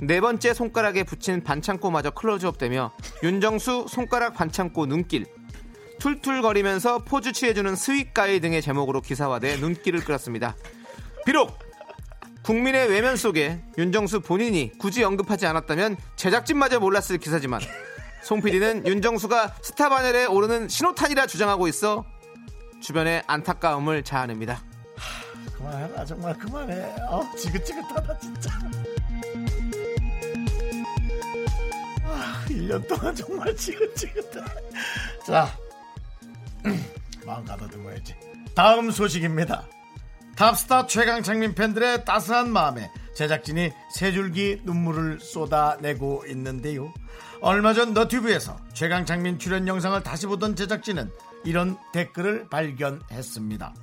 네 번째 손가락에 붙인 반창고마저 클로즈업 되며 윤정수 손가락 반창고 눈길 툴툴거리면서 포즈 취해주는 sweet guy 등의 제목으로 기사화돼 눈길을 끌었습니다. 비록 국민의 외면 속에 윤정수 본인이 굳이 언급하지 않았다면 제작진마저 몰랐을 기사지만 송 PD는 윤정수가 스타 바늘에 오르는 신호탄이라 주장하고 있어 주변의 안타까움을 자아냅니다.
그만해라 정말 그만해. 어 지긋지긋하다 진짜. 아, 1년 동안 정말 지긋지긋해. 자 <clears throat> 마음 가다듬어야지. 다음 소식입니다. 탑스타 최강 창민 팬들의 따스한 마음에 제작진이 세 줄기 눈물을 쏟아내고 있는데요 얼마 전 너튜브에서 최강창민 출연 영상을 다시 보던 제작진은 이런 댓글을 발견했습니다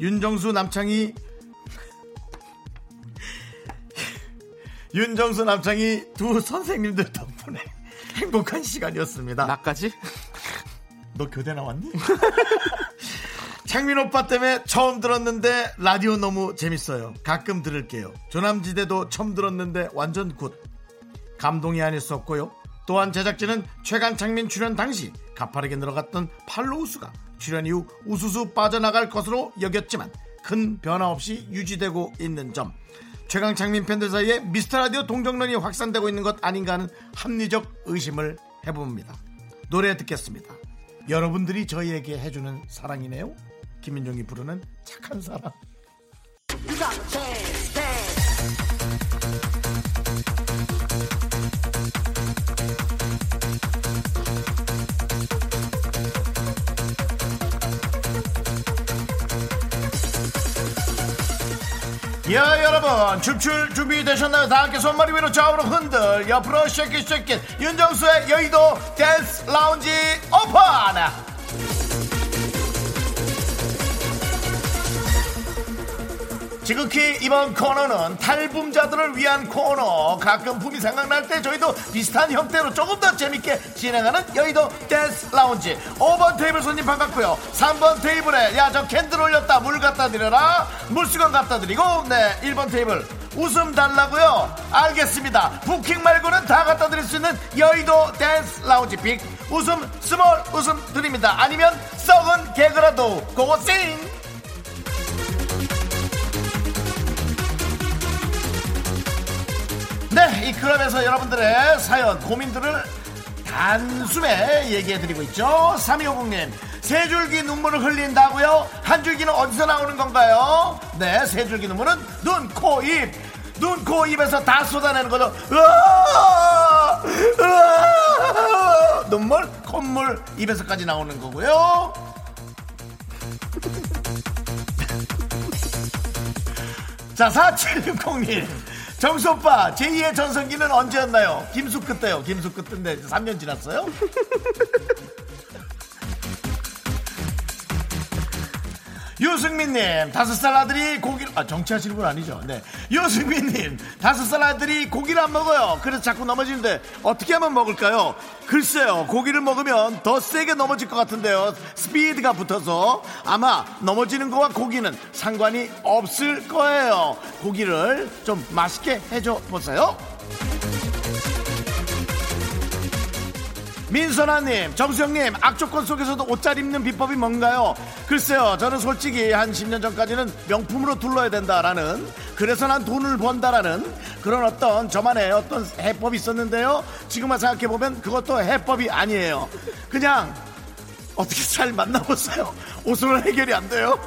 윤정수 남창이 <laughs> 윤정수 남창이 두 선생님들 덕분에 행복한 시간이었습니다.
나까지?
너 교대 나왔니? <laughs> 창민 오빠 때문에 처음 들었는데 라디오 너무 재밌어요. 가끔 들을게요. 조남지대도 처음 들었는데 완전 good. 감동이 아닐 수 없고요. 또한 제작진은 최강 창민 출연 당시 가파르게 늘어갔던 follow 수가 출연 이후 우수수 빠져나갈 것으로 여겼지만 큰 변화 없이 유지되고 있는 점. 최강 창민 팬들 사이에 미스터 라디오 동정론이 확산되고 있는 것 아닌가 하는 합리적 의심을 해봅니다. 노래 듣겠습니다. 여러분들이 저희에게 해주는 사랑이네요. 김민종이 부르는 착한 사랑. 야 여러분 춤출 준비 되셨나요? 다 함께 손머리 위로 좌우로 흔들 옆으로 shake it shake it 윤정수의 여의도 댄스 라운지 오픈 지극히 이번 코너는 탈붐자들을 위한 코너. 가끔 붐이 생각날 때 저희도 비슷한 형태로 조금 더 재밌게 진행하는 여의도 댄스 라운지. 5번 테이블 손님 반갑고요. 3번 테이블에 야 저 candle 올렸다 물 갖다 드려라 물수건 갖다 드리고 네 1번 테이블 웃음 달라고요. 알겠습니다. 부킹 말고는 다 갖다 드릴 수 있는 여의도 댄스 라운지 big 웃음 small 웃음 드립니다. 아니면 썩은 개그라도. 고고싱 네, 이 클럽에서 여러분들의 사연, 고민들을 단숨에 얘기해드리고 있죠. 3250님, 세 줄기 눈물을 흘린다고요? 한 줄기는 어디서 나오는 건가요? 네, 세 줄기 눈물은 눈, 코, 입. 눈, 코, 입에서 다 쏟아내는 거죠. 눈물, 콧물, 입에서까지 나오는 거고요. <laughs> 자, 4760님. 정수 오빠, 제2의 전성기는 언제였나요? 김숙 때요. 김숙 때인데 이제 3년 지났어요? 유승민님, 다섯 살 아들이 고기를, 아, 정치하시는 분 아니죠? 네. 유승민님, 다섯 살 아들이 고기를 안 먹어요. 그래서 자꾸 넘어지는데, 어떻게 하면 먹을까요? 글쎄요, 고기를 먹으면 더 세게 넘어질 것 같은데요. 스피드가 붙어서 아마 넘어지는 거와 고기는 상관이 없을 거예요. 고기를 좀 맛있게 해줘 보세요. 민선아님, 정수영님, 악조건 속에서도 옷 잘 입는 비법이 뭔가요? 글쎄요, 저는 솔직히 한 10년 전까지는 명품으로 둘러야 된다라는, 그래서 난 돈을 번다라는 그런 어떤 저만의 어떤 해법이 있었는데요. 지금만 생각해보면 그것도 해법이 아니에요. 그냥 어떻게 잘 만나보세요. 옷으로는 해결이 안 돼요.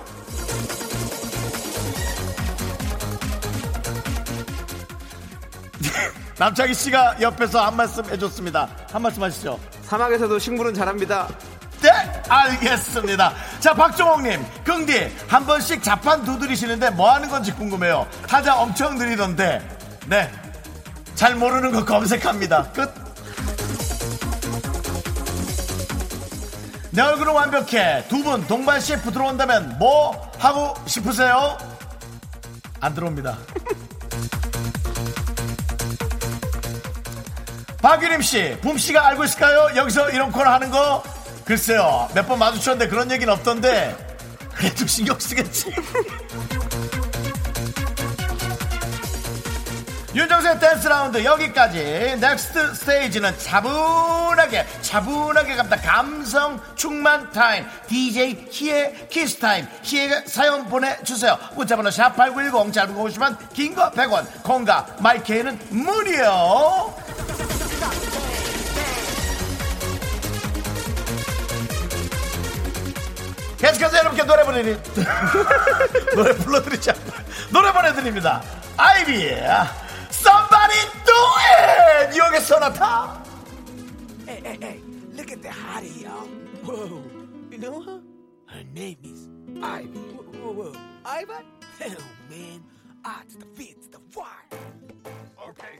<laughs> 남창희 씨가 옆에서 한 말씀 해줬습니다. 한 말씀 하시죠.
사막에서도 식물은 자랍니다.
네, 알겠습니다. 자, 박종옥님, 긍디, 한 번씩 자판 두드리시는데 뭐 하는 건지 궁금해요. 타자 엄청 느리던데. 네. 잘 모르는 거 검색합니다. 끝. 내 얼굴은 완벽해. 두 분 동반 CF 들어온다면 뭐 하고 싶으세요? 안 들어옵니다. 박유림 씨, 붐 씨가 알고 있을까요? 여기서 이런 코너 하는 거? 글쎄요. 몇 번 마주쳤는데 그런 얘기는 없던데. 그래도 신경 쓰겠지. <laughs> 윤정수의 댄스 라운지 여기까지. next stage는 차분하게, 차분하게 갑니다. 감성 충만 타임. DJ 희의 키스 타임. 희의 사연 보내주세요. 문자번호 샵8910 짧은 거 50원 긴거 100원. 콩과 마이케이는 무료. 계속해서 여러분께 노래 보내드리 노래 불러드리지 않고 노래 보내드립니다 아이비 Somebody do it 유혹의 소나타
Hey, hey, hey, look at the hottie, y'all. Whoa. You know her? Her name is Ivy. Whoa, whoa, whoa. Ivy? Hell, man. To the to the Y. Okay.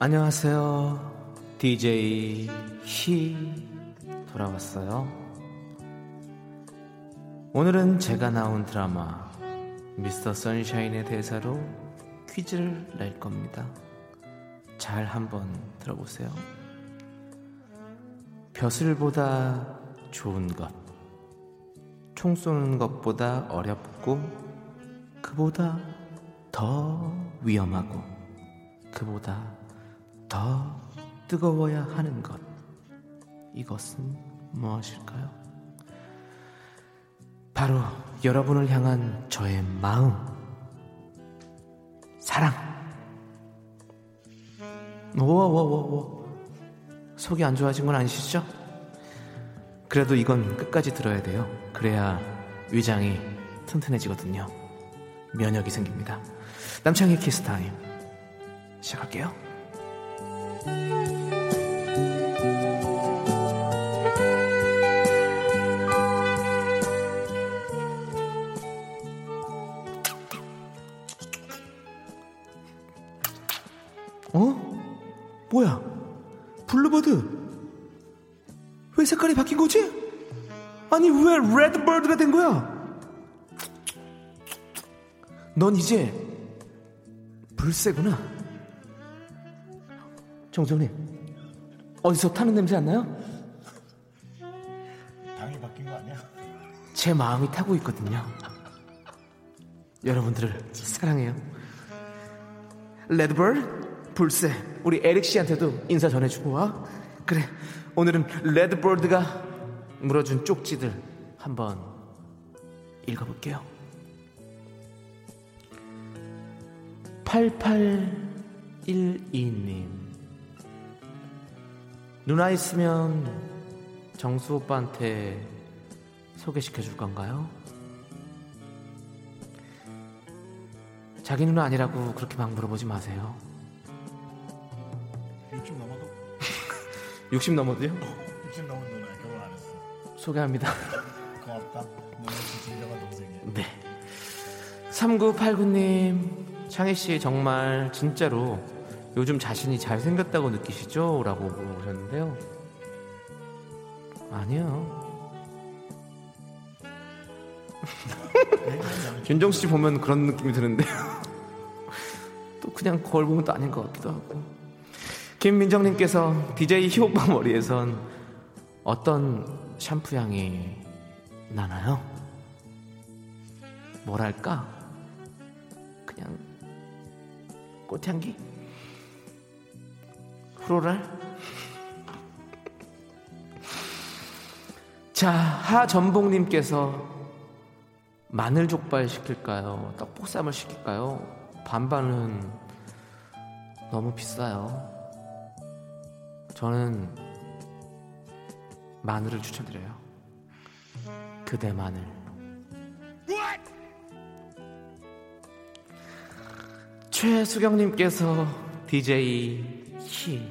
안녕하세요. DJ 희 돌아왔어요. 오늘은 제가 나온 드라마 미스터 선샤인의 대사로 퀴즈를 낼 겁니다. 잘 한번 들어보세요. 벼슬보다 좋은 것, 총 쏘는 것보다 어렵고, 그보다 더 위험하고, 그보다 더 뜨거워야 하는 것. 이것은 무엇일까요? 바로 여러분을 향한 저의 마음. 사랑. 워워워워. 속이 안 좋아진 건 아니시죠? 그래도 이건 끝까지 들어야 돼요. 그래야 위장이 튼튼해지거든요. 면역이 생깁니다. 남창희 키스타임. 시작할게요. 왜 red bird가 된 거야? 넌 이제 불새구나. 정정님 어디서 타는 냄새 안 나요?
당이 바뀐 거 아니야?
제 마음이 타고 있거든요. 여러분들을 사랑해요. red bird, 불새, 우리 에릭 씨한테도 인사 전해주고 와. 그래, 오늘은 레드버드가 물어준 쪽지들 한번 읽어볼게요. 8812님. 누나 있으면 정수 오빠한테 소개시켜 줄 건가요? 자기 누나 아니라고 그렇게 막 물어보지 마세요.
60 넘어도 <laughs>
60 넘어도요?
60 넘은 누나 결혼 안 했어
소개합니다. <laughs> 네. 3989님, 창희 씨 정말 진짜로 요즘 자신이 잘생겼다고 느끼시죠? 라고 물어보셨는데요. 아니요. 윤정수 씨 보면 그런 느낌이 드는데. <laughs> 또 그냥 거울 보면 또 아닌 것 같기도 하고. 김민정님께서 DJ 희오빠 머리에선 어떤 샴푸 향이 나나요? 뭐랄까? 그냥 꽃향기? 프로랄? 자, 하전봉님께서 마늘 족발 시킬까요? 떡볶쌈을 시킬까요? 반반은 너무 비싸요. 저는 마늘을 추천드려요. 그대 마늘. 최수경님께서 DJ 키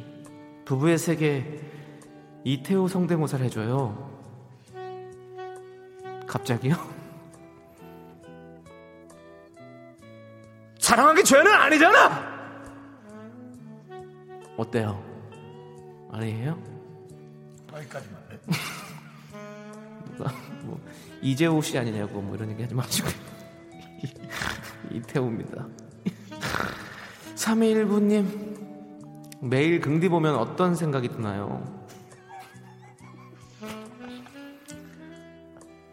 부부의 세계 이태호 성대모사를 해줘요. 갑자기요? <laughs> 사랑하기 죄는 아니잖아. 어때요? 아니에요?
여기까지만.
누가 뭐 이재호 씨 아니냐고 뭐 이런 얘기 하지 마시고 <laughs> 이태호입니다. 321부님 매일 긍디 보면 어떤 생각이 드나요?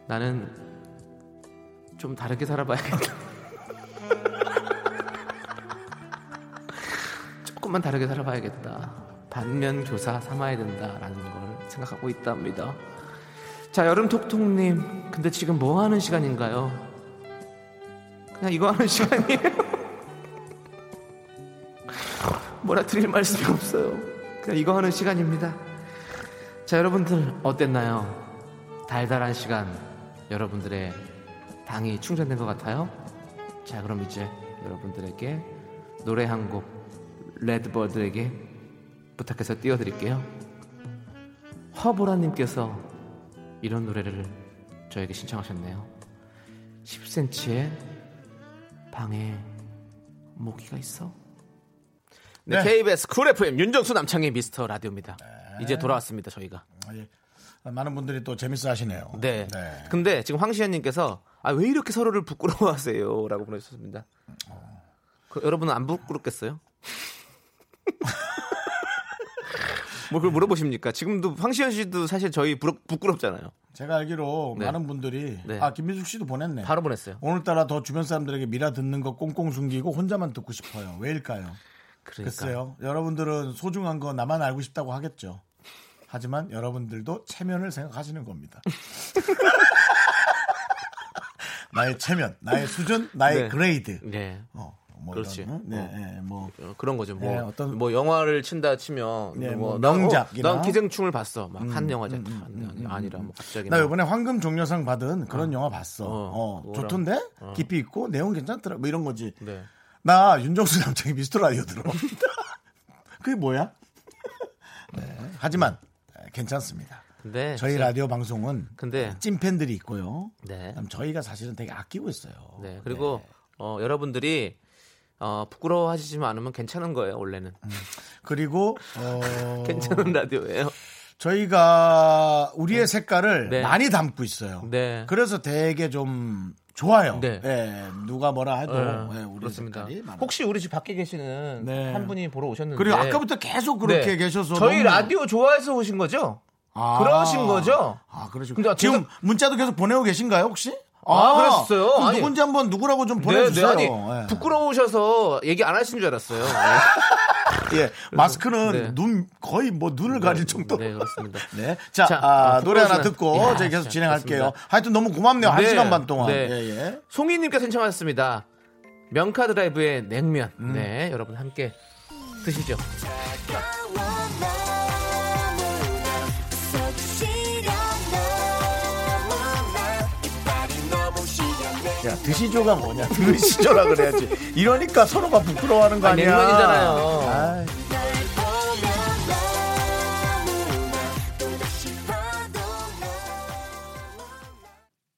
나는 좀 다르게 살아봐야겠다. <laughs> 조금만 다르게 살아봐야겠다. 반면 교사 삼아야 된다라는 걸 생각하고 있답니다. 자, 여름 톡톡님. 근데 지금 뭐 하는 시간인가요? 그냥 이거 하는 시간이에요. <laughs> 뭐라 드릴 말씀이 없어요. 그냥 이거 하는 시간입니다. 자, 여러분들 어땠나요? 달달한 시간. 여러분들의 당이 충전된 것 같아요? 자, 그럼 이제 여러분들에게 노래 한 곡 레드버드에게 부탁해서 띄워드릴게요. 화보라님께서 이런 노래를 저에게 신청하셨네요. 10cm의 방에 모기가 있어. 네,
네.
KBS 쿨 FM 윤정수 남창희의 미스터 라디오입니다. 이제 돌아왔습니다 저희가.
아, 예. 많은 분들이 또 재밌어 하시네요.
네. 근데 지금 황시현님께서 아, 왜 이렇게 서로를 부끄러워하세요?라고 보내주셨습니다. 그, 여러분은 안 부끄럽겠어요? <laughs> 뭐 그걸 물어보십니까? 지금도 황시현 씨도 사실 저희 부러, 부끄럽잖아요.
제가 알기로
네.
많은 분들이
네.
아 김민숙 씨도 보냈네.
바로 보냈어요.
오늘따라 더 주변 사람들에게 미라 듣는 거 꽁꽁 숨기고 혼자만 듣고 싶어요. 왜일까요?
그러니까.
글쎄요. 여러분들은 소중한 거 나만 알고 싶다고 하겠죠. 하지만 여러분들도 체면을 생각하시는 겁니다. <laughs> 나의 체면, 나의 수준, 나의
네.
그레이드.
네.
어, 뭐
그렇지.
이런, 응? 네,
어.
네, 뭐
어, 그런 거죠. 뭐,
네, 어떤-
뭐 영화를 친다 치면
네,
뭐,
뭐
난,
명작이나.
어, 난 기생충을 봤어. 막한
음,
영화제
음, 음,
아니, 아니라 뭐 갑자기 나막
이번에 황금 종려상 받은 그런 영화 봤어.
어,
어, 좋던데?
어.
깊이 있고 내용 괜찮더라. 뭐 이런 거지.
네.
나 윤정수 남창이 미스터 라디오 들어. <laughs> 그게 뭐야? <laughs> 네. 하지만 괜찮습니다.
근데
저희
진짜-
라디오 방송은
근데
찐 팬들이 있고요.
네.
저희가 사실은 되게 아끼고 있어요.
네. 그리고 어, 여러분들이 어, 부끄러워하시지 않으면 괜찮은 거예요, 원래는.
그리고 <laughs> 어,
괜찮은 라디오예요.
저희가 우리의 색깔을
네.
많이 담고 있어요.
네.
그래서 되게 좀 좋아요.
네.
예, 누가 뭐라 해도
네,
예, 우리
그렇습니다. 혹시 우리 집 밖에 계시는
네.
한 분이 보러 오셨는데
그리고 아까부터 계속 그렇게
네.
계셔서
저희
너무-
라디오 좋아해서 오신 거죠?
아.
그러신 거죠?
아, 그러시고.
근데
지금
제가-
문자도 계속 보내고 계신가요, 혹시?
아, 그랬어요?
그럼
아니.
누군지 한번 누구라고 좀
네,
보내주세요.
네, 아니
예.
부끄러우셔서 얘기 안 하신 줄 알았어요. <laughs>
예, 마스크는
네.
눈 거의 뭐 눈을 가릴 정도.
네, 그렇습니다. <laughs>
네. 자,
자,
아,
아,
노래 하나 듣고
야,
저희 계속 진행할게요.
그렇습니다.
하여튼 너무 고맙네요. 한
네.
시간 반 동안.
네.
예, 예.
송이님께 신청하셨습니다. 명카 드라이브의 냉면.
음.
네, 여러분 함께 드시죠.
야, 드시조가 뭐냐? 드시조라 그래야지. 이러니까 서로가 부끄러워하는 거
아,
아니야?
냉면이잖아요.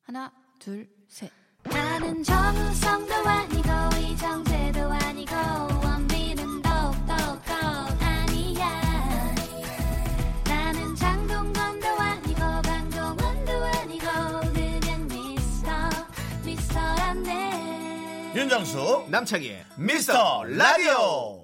하나, 둘, 셋.
나는 정우
윤정수
남창희의
미스터 라디오.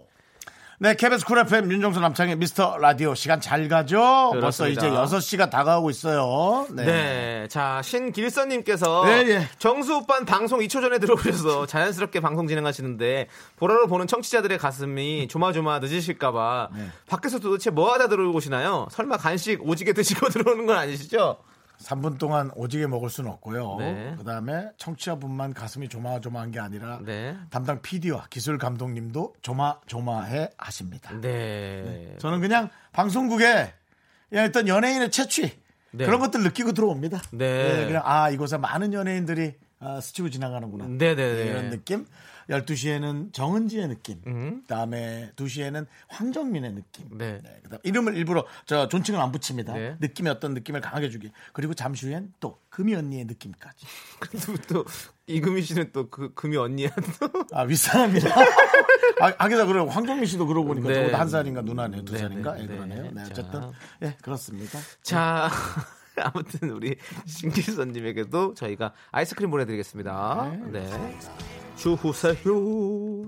네, KBS 쿨 FM 윤정수 남창희의 미스터 라디오 시간 잘 가죠? 벌써 이제
그렇습니다.
6시가 다가오고 있어요. 네.
네. 자, 신길선님께서
네, 예.
정수 오빠는 방송 2초 전에 들어오셔서 <laughs> 자연스럽게 방송 진행하시는데 보라로 보는 청취자들의 가슴이 조마조마 늦으실까봐
네.
밖에서 도대체 뭐 하다 들어오시나요? 설마 간식 오지게 드시고 <laughs> 들어오는 건 아니시죠?
3분 동안 오지게 먹을 수는 없고요.
네.
그 다음에 청취자분만 가슴이 조마조마한 게 아니라
네.
담당 PD와 기술 감독님도 조마조마해 하십니다.
네.
저는 그냥 방송국에 그냥 일단 연예인의 채취
네.
그런 것들 느끼고 들어옵니다.
네.
그냥 아 이곳에 많은 연예인들이 아, 스치고 지나가는구나.
네네네.
이런 느낌. 12시에는 정은지의 느낌.
음.
그다음에 2시에는 황정민의 느낌.
네.
그다음 이름을 일부러 저 존칭을 안 붙입니다.
네.
느낌이 어떤 느낌을 강하게 주기. 그리고 잠시 후엔 또 금이 언니의 느낌까지. <laughs>
또, 또 이금희 씨는 또 그 금이 언니야 또.
아 윗사람이라. 아, 하기다 그래 황정민 씨도 그러고 보니까
네.
저보다 한 살인가 누나네요, 두
네,
살인가?
네,
예,
네.
그러네요. 네,
자.
어쨌든 예 그렇습니다.
자, <laughs> 아무튼 우리 신기선님에게도 저희가 아이스크림 보내드리겠습니다. 네. 주후세요.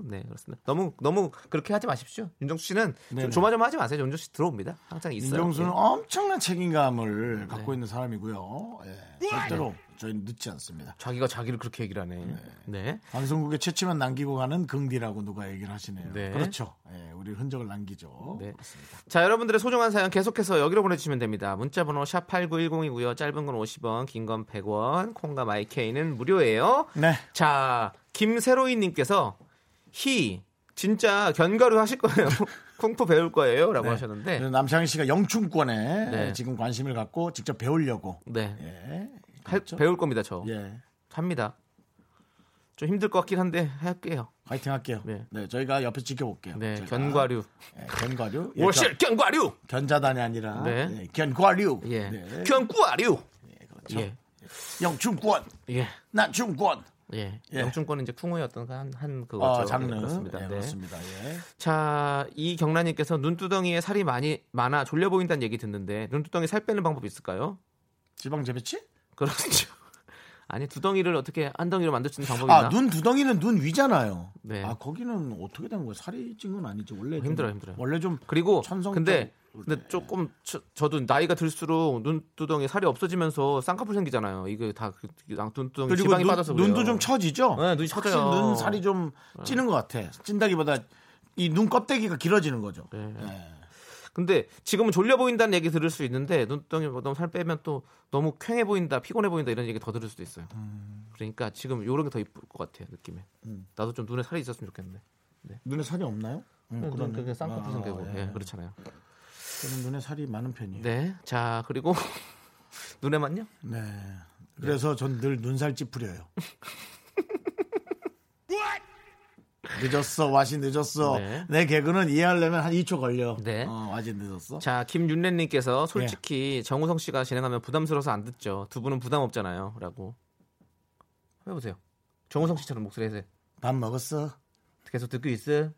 네, 그렇습니다. 너무 너무 그렇게 하지 마십시오. 윤정수 씨는. 좀 조마조마하지 마세요. 윤정수 씨 들어옵니다. 항상 있어요.
윤정수는
예.
엄청난 책임감을 갖고 있는 사람이고요. 예, 절대로 저희는 늦지 않습니다.
자기가 자기를 그렇게 얘기를 하네. 네.
방송국에 채취만 남기고 가는 긍디라고 누가 얘기를 하시네요.
네.
그렇죠. 예, 우리 흔적을 남기죠.
네.
그렇습니다.
자, 여러분들의 소중한 사연 계속해서 여기로 보내주시면 됩니다. 문자번호 샵8910이고요. 짧은 건 50원, 긴 건 100원, 콩과 마이케이는 무료예요.
네.
자, 김세로이님께서 히 진짜 견과류 하실 거예요. <laughs> 쿵푸 배울 거예요.라고 하셨는데,
그래서 남창희 씨가 영춘권에
네.
지금 관심을 갖고 직접 배우려고.
네,
예.
할-
그렇죠?
배울 겁니다. 저
예.
합니다. 좀 힘들 것 같긴 한데 할게요.
화이팅 할게요.
네.
네. 저희가 옆에 지켜볼게요.
네,
저희가.
견과류,
예, 견과류. 예,
월실 견과류,
견, 자단이 아니라
네.
예, 견과류.
예,
네.
견과류,
그렇죠.
예,
영춘권,
예,
난춘권.
예.
예.
영춘권은 이제 쿵우였던 한, 한 그거죠.
어, 장르.
네, 그렇습니다.
예,
네.
그렇습니다. 예.
자, 이 경란님께서 눈두덩이에 살이 많이 많아 졸려 보인다는 얘기 듣는데 눈두덩이 살 빼는 방법 있을까요?
지방 재배치?
그렇죠. <laughs> 아니 두덩이를 어떻게 한 덩이로 만들 수 있는 방법이 있나?
아, 눈 두덩이는 눈 위잖아요.
네.
아, 거기는 어떻게 된 거예요? 살이 찐 건 아니죠. 원래 좀-
힘들어요, 힘들어요.
원래 좀
그리고
천성적-
근데 근데 조금 저, 도 나이가 들수록 눈두덩이 살이 없어지면서 쌍꺼풀 생기잖아요. 이게 다 그, 눈두덩이 지방이
눈,
빠져서
눈도
그래요.
좀 처지죠.
네, 눈이 처져요.
눈 살이 좀 찌는 것 같아. 찐다기보다 이 눈 껍데기가 길어지는 거죠.
네.
네.
근데 지금은 졸려 보인다는 얘기 들을 수 있는데 눈두덩이 뭐 너무 살 빼면 또 너무 쾌해 보인다, 피곤해 보인다 이런 얘기 더 들을 수도 있어요.
음.
그러니까 지금 이런 게 더 이쁠 것 같아요 느낌에. 나도 좀 눈에 살이 있었으면 좋겠는데.
눈에 살이 없나요? 음,
눈
그러네.
그게 쌍꺼풀
아,
생기고
예.
예, 그렇잖아요.
저는 눈에 살이 많은 편이에요. 네.
네, 자 그리고 <laughs> 눈에만요?
그래서 전늘 눈살 찌푸려요. <laughs> 늦었어, 와시 늦었어.
네.
내 개그는 이해하려면 한 2초 걸려.
네.
어, 와시 늦었어.
자 김윤래님께서
예.
솔직히 정우성 씨가 진행하면 부담스러워서 안 듣죠. 두 분은 부담 없잖아요.라고 해보세요. 정우성 씨처럼 목소리 해서
밥 먹었어?
계속 듣고 있어.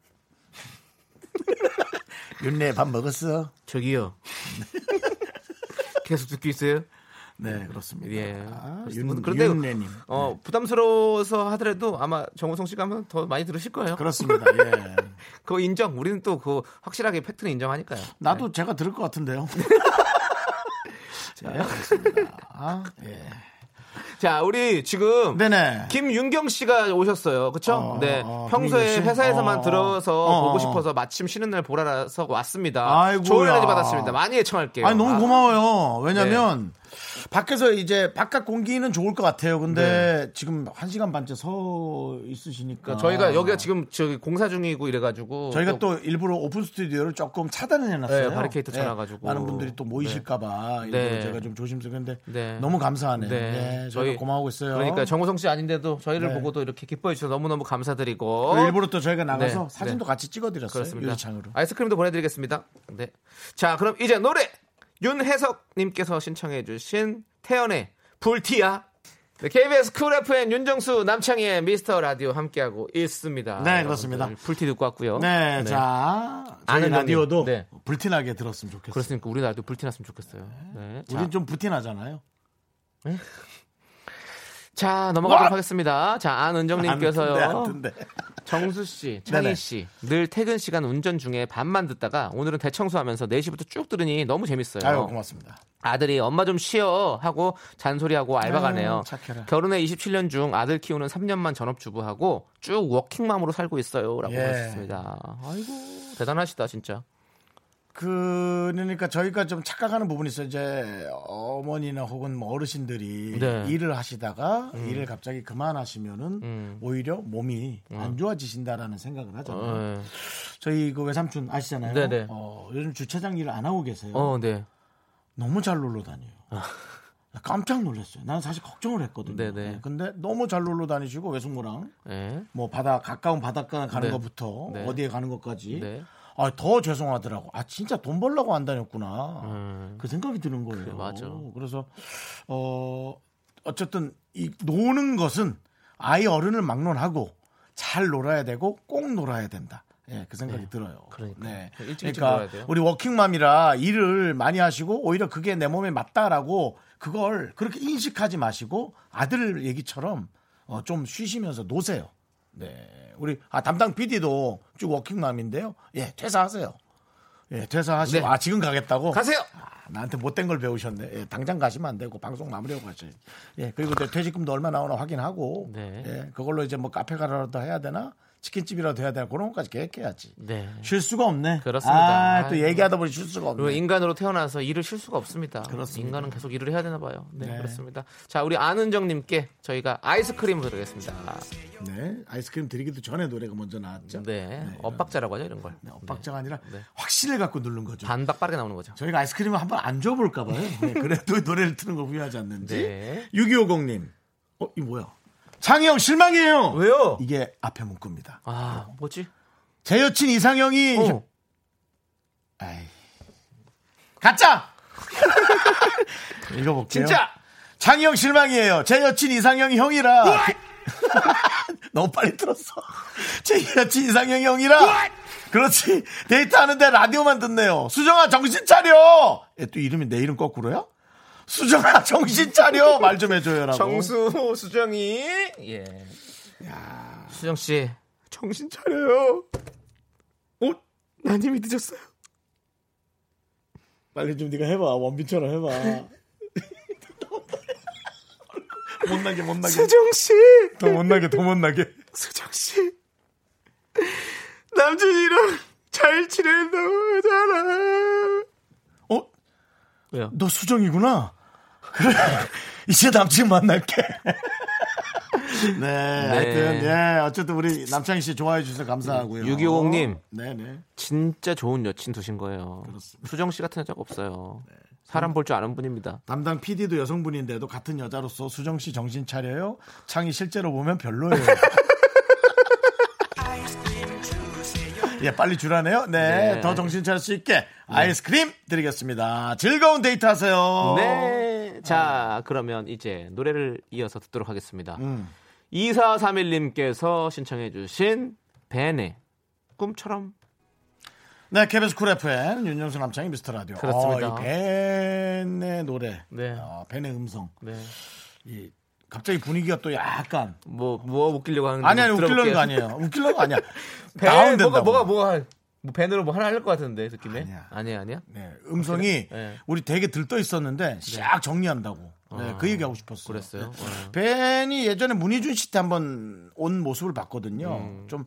<laughs>
윤래 밥 먹었어?
저기요. <laughs> 계속 듣고 있어요.
네, 그렇습니다.
예.
아. 윤,
그런데
윤래님.
어 부담스러워서 하더라도 아마 정우성 씨가 하면 더 많이 들으실 거예요.
그렇습니다. <laughs> 예.
그거 인정. 우리는 또 그 확실하게 팩트는 인정하니까요.
나도 제가 들을 것 같은데요. <laughs> <laughs> 네, 그렇습니다. 아, 예.
자, 우리 지금
네네.
김윤경 씨가 오셨어요. 그렇죠?
어,
네.
어,
평소에? 회사에서만
어,
들어서
어,
보고
어.
싶어서 마침 쉬는 날 보라서 왔습니다.
아이고야.
좋은 에너지 받았습니다. 많이 애청할게요.
아니 너무
아,
고마워요. 왜냐면 밖에서 이제 바깥 공기는 좋을 것 같아요. 근데 지금 한 시간 반째 서 있으시니까
그러니까 저희가 여기가 지금 저기 공사 중이고 이래가지고
저희가 또또 일부러 오픈 스튜디오를 조금 차단을 해놨어요.
네, 바리케이트 쳐놔가지고.
많은 분들이 또 모이실까봐 일부러
네.
제가 좀 조심스러운데
네.
너무 감사하네요.
네.
네, 저희가 고마워하고 있어요.
그러니까 정우성 씨 아닌데도 저희를
네.
보고도 이렇게 기뻐해 주셔서 너무너무 감사드리고
그리고 일부러 또 저희가 나가서
네,
사진도
네.
같이 찍어드렸어요.
그렇습니다.
유리창으로.
아이스크림도 보내드리겠습니다. 네. 자, 그럼 이제 노래 윤혜석님께서 신청해주신 태연의 불티야. 네, KBS 쿨 FM 윤정수 남창희의 미스터 라디오 함께하고 있습니다.
네, 그렇습니다.
불티 듣고 왔고요.
네, 자 저희
아는
라디오도.
네.
불티나게 들었으면 좋겠어요.
그렇습니까? 우리 나라도 불티 났으면 좋겠어요. 네. 자,
우린 좀 불티나잖아요.
자, 넘어가도록
와!
하겠습니다. 자,
안
안은정님께서요. 정수 씨, 창희. 씨, 늘 퇴근 시간 운전 중에 반만 듣다가 오늘은 대청소하면서 4시부터 쭉 들으니 너무 재밌어요.
아유 고맙습니다.
아들이 엄마 좀 쉬어 하고 잔소리하고 알바 가네요. 결혼해 27년 중 아들 키우는 3년만 전업주부하고 쭉 워킹맘으로 살고 있어요라고
예.
하셨습니다. 아이고 대단하시다 진짜.
그러니까 저희가 좀 착각하는 부분이 있어요. 이제 어머니나 혹은 뭐 어르신들이
네.
일을 하시다가 일을 갑자기 그만하시면은
음.
오히려 몸이 안 좋아지신다라는 생각을 하잖아요.
어,
저희 그 외삼촌 아시잖아요.
네네.
어, 요즘 주차장 일을 안 하고 계세요.
어, 네.
너무 잘 놀러 다녀요. 깜짝 놀랐어요. 나는 사실 걱정을 했거든요.
네네.
네, 근데 너무 잘 놀러 다니시고 외숙모랑
네.
뭐 바다 가까운 바닷가 가는
네.
것부터
네.
어디에 가는 것까지
네.
아, 더 죄송하더라고. 아, 진짜 돈 벌려고 안 다녔구나.
음.
그 생각이 드는 거예요.
그래, 맞아.
그래서 어 어쨌든 이 노는 것은 아이 어른을 막론하고 잘 놀아야 되고 꼭 놀아야 된다. 예, 그 생각이 들어요.
그러니까요.
네.
일찍 일찍
그러니까
돼요.
우리 워킹맘이라 일을 많이 하시고 오히려 그게 내 몸에 맞다라고 그걸 그렇게 인식하지 마시고 아들 얘기처럼 어, 좀 쉬시면서 노세요. 네. 우리 아 담당 PD도 쭉 워킹맘인데요. 예, 퇴사하세요. 예, 퇴사하시고
네.
아 지금 가겠다고
가세요.
아, 나한테 못된 걸 배우셨네. 예, 당장 가시면 안 되고 방송 마무리하고 가셔야지. 예, 그리고 이제 퇴직금도 얼마 나오나 확인하고
네.
예, 그걸로 이제 뭐 카페 가라도 해야 되나 치킨집이라도 해야 되나 그런 것까지 계획해야지.
네.
쉴 수가 없네.
그렇습니다.
아, 또
아이고.
얘기하다 보니 쉴 수가 없네.
인간으로 태어나서 일을 쉴 수가 없습니다.
그렇습니다.
인간은 계속 일을 해야 되나 봐요. 네,
네.
그렇습니다. 자, 우리 안은정님께 저희가 아이스크림을 드리겠습니다.
네, 아이스크림 드리기도 전에 노래가 먼저 나왔죠.
네, 엇박자라고 하죠 이런 걸.
네, 엇박자가 아니라
네.
확신을 갖고 누른 거죠.
반박 빠르게 나오는 거죠.
저희가 아이스크림을 한번 안 줘볼까 봐요. 네, 그래도 <laughs> 노래를 트는 거 후회하지 않는지.
네.
6250님. 어, 이 뭐야? 장희영 실망이에요.
왜요?
이게 앞에 문구입니다.
아, 뭐지?
제 여친 이상형이
어.
아이. 가짜! <laughs> 읽어볼게요.
진짜!
장희영 실망이에요. 제 여친 이상형이 형이라. <laughs> 너무 빨리 들었어. 제 여친 이상형이 형이라. 그렇지. 데이트하는데 라디오만 듣네요. 수정아, 정신 차려! 얘 또 이름이 내 이름 거꾸로야? 수정아, 정신 차려! <laughs> 말 좀 해줘요라고.
정수 수정이 예. 수정 씨 정신 차려요. 어? 난 이미 늦었어요.
빨리 좀 네가 해봐. 원빈처럼 해봐. <laughs> 못나게, 못나게.
수정 씨,
더 못나게, 더 못나게.
수정 씨. 남준이랑 잘 지낸다잖아.
어?
왜요?
너 수정이구나. 그래. <laughs> 이제 남친 만날게. <laughs> 네, 하여튼, 예, 어쨌든 우리 남창희 씨 좋아해 주셔서 감사하고요.
6250님.
네 네.
진짜 좋은 여친 두신 거예요.
그렇습니다.
수정 씨 같은 여자가 없어요. 사람 볼 줄 아는 분입니다.
담당 PD도 여성분인데도 같은 여자로서 수정 씨 정신 차려요. 창이 실제로 보면 별로예요. <laughs> 예, 빨리 주라네요. 네,
네.
더 정신 차릴 수 있게 아이스크림 드리겠습니다. 즐거운 데이트 하세요.
네. 자, 그러면 이제 노래를 이어서 듣도록 하겠습니다.
음.
2431님께서 신청해주신 벤의 꿈처럼
네, KBS 쿨 FM 윤정수 남창희 미스터 라디오.
그렇습니다.
어, 이 벤의 노래,
네.
어, 벤의 음성.
네.
이 갑자기 분위기가 또 약간
뭐, 뭐 웃기려고 하는데.
아니 아니
좀
웃기려는. 거 아니에요. 웃기려는 거 아니야. <laughs>
벤,
다운된다고.
뭐가, 뭐가, 뭐가, 뭐 벤으로 뭐 하나 할 것 같은데, 느낌에?
아니야.
아니야, 아니야?
네, 음성이
네.
우리 되게 들떠 있었는데 싹 정리한다고. 네, 그 얘기하고 싶었어요.
그랬어요?
네.
어.
벤이 예전에 문희준 씨 때 한번 온 모습을 봤거든요.
음.
좀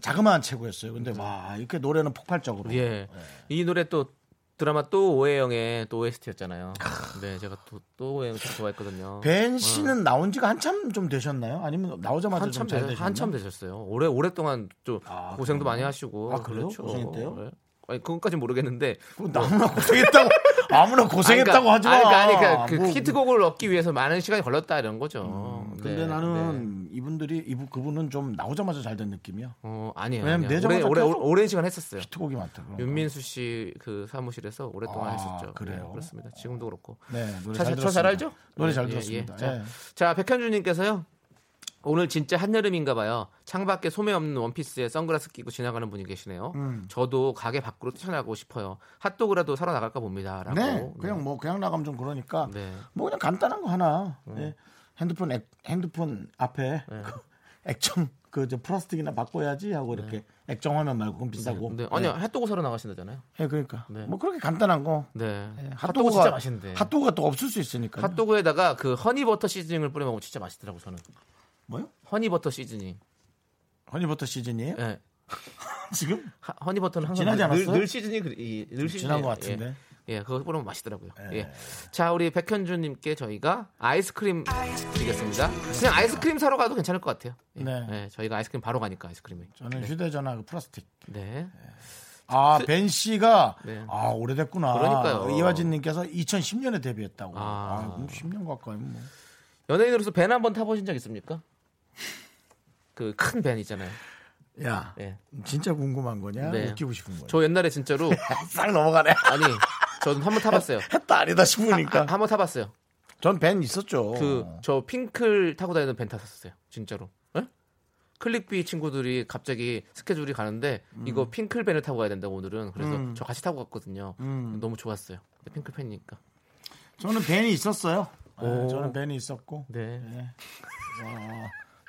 자그마한 체구였어요. 근데 와 이렇게 노래는 폭발적으로.
예. 이 노래 또 드라마 또 오해영의 또 OST였잖아요. 네, 제가 또, 또 오해영 참 좋아했거든요.
벤 씨는 나온 지가 한참 좀 되셨나요? 아니면 나오자마자
한참
좀잘
되,
되셨나요?
한참 되셨어요. 오래 오랫동안 좀
아,
고생도
그래요?
많이 하시고.
아, 그래요?
그렇죠.
고생했대요?
네. 아니 그것까지 모르겠는데.
아무나 고생했다고 <laughs> 아무나 고생했다고 하지 마.
아니, 그러니까, 아니, 그러니까 그
뭐,
히트곡을 얻기 위해서 많은 시간이 걸렸다 이런 거죠.
근데
네,
나는
네.
이분들이 이분 그분은 좀 나오자마자 잘 된 느낌이야.
어 아니에요.
왜냐면
아니에요. 오래
내자마자
오래 오랜 시간 했었어요.
히트곡이 많다. 거.
윤민수 씨 그 사무실에서 오랫동안
아,
했었죠.
그래요?
네, 그렇습니다. 지금도 그렇고.
네, 노래
저, 잘저
들었습니다.
잘 알죠?
노래 잘
예,
들었습니다.
예. 자,
예.
자, 백현주님께서요. 오늘 진짜 한여름인가 봐요. 창밖에 소매 없는 원피스에 선글라스 끼고 지나가는 분이 계시네요.
음.
저도 가게 밖으로 뛰쳐나가고 싶어요. 핫도그라도 사러 나갈까 봅니다. 라고.
네, 그냥 뭐 그냥 나가면 좀 그러니까
네.
뭐 그냥 간단한 거 하나. 예. 핸드폰 액, 핸드폰 앞에
네.
그 액정 그저 플라스틱이나 바꿔야지 하고 이렇게 액정 화면 말고 그건 비싸고.
네. 아니요, 핫도그 사러 나가신다잖아요.
예, 그러니까
네.
뭐 그렇게 간단한 거.
네.
예,
핫도그 진짜 맛있는데.
핫도그가 또 없을 수 있으니까.
핫도그에다가 그 honey butter seasoning을 뿌려 먹으면 진짜 맛있더라고 저는.
뭐요?
honey
butter seasoning. honey butter 시즌이에요?
예. <laughs>
지금
하- honey butter는 항상
지나지
늘,
않았어요?
늘 시즌이 그- 이- 늘 시즌
지난 것 같은데.
예, 예, 그거 뿌리면 맛있더라고요.
예.
예. 자, 우리 백현주님께 저희가 아이스크림 드리겠습니다. 그냥 아이스크림 사러 가도 괜찮을 것 같아요. 예.
네.
예, 저희가 아이스크림 바로 가니까 아이스크림이.
저는
네.
휴대전화 그 플라스틱.
네.
아, 벤 씨가
네.
아, 오래됐구나.
그러니까요.
이화진 님께서 2010년에 데뷔했다고.
아.
아, 그럼 10년 가까이 뭐.
연예인으로서 밴한번 타보신 적 있습니까? 그큰밴 있잖아요.
야,
네.
진짜 궁금한 거냐?
네.
웃기고 싶은 거냐?
저 옛날에 진짜로 <laughs>
싹 넘어가네.
아니 저는 한 번 타봤어요.
했다 아니다 싶으니까.
한 번 타봤어요.
전벤 있었죠.
그 저 핑클 타고 다니는 벤 탔었어요. 진짜로. 예? 클릭비 친구들이 갑자기 스케줄이 가는데
음.
이거 핑클 벤을 타고 가야 된다고 오늘은 그래서 저 같이 타고 갔거든요.
음.
너무 좋았어요. 핑클 팬이니까.
저는 벤이 있었어요. 네,
오.
저는 벤이 있었고.
네.
어,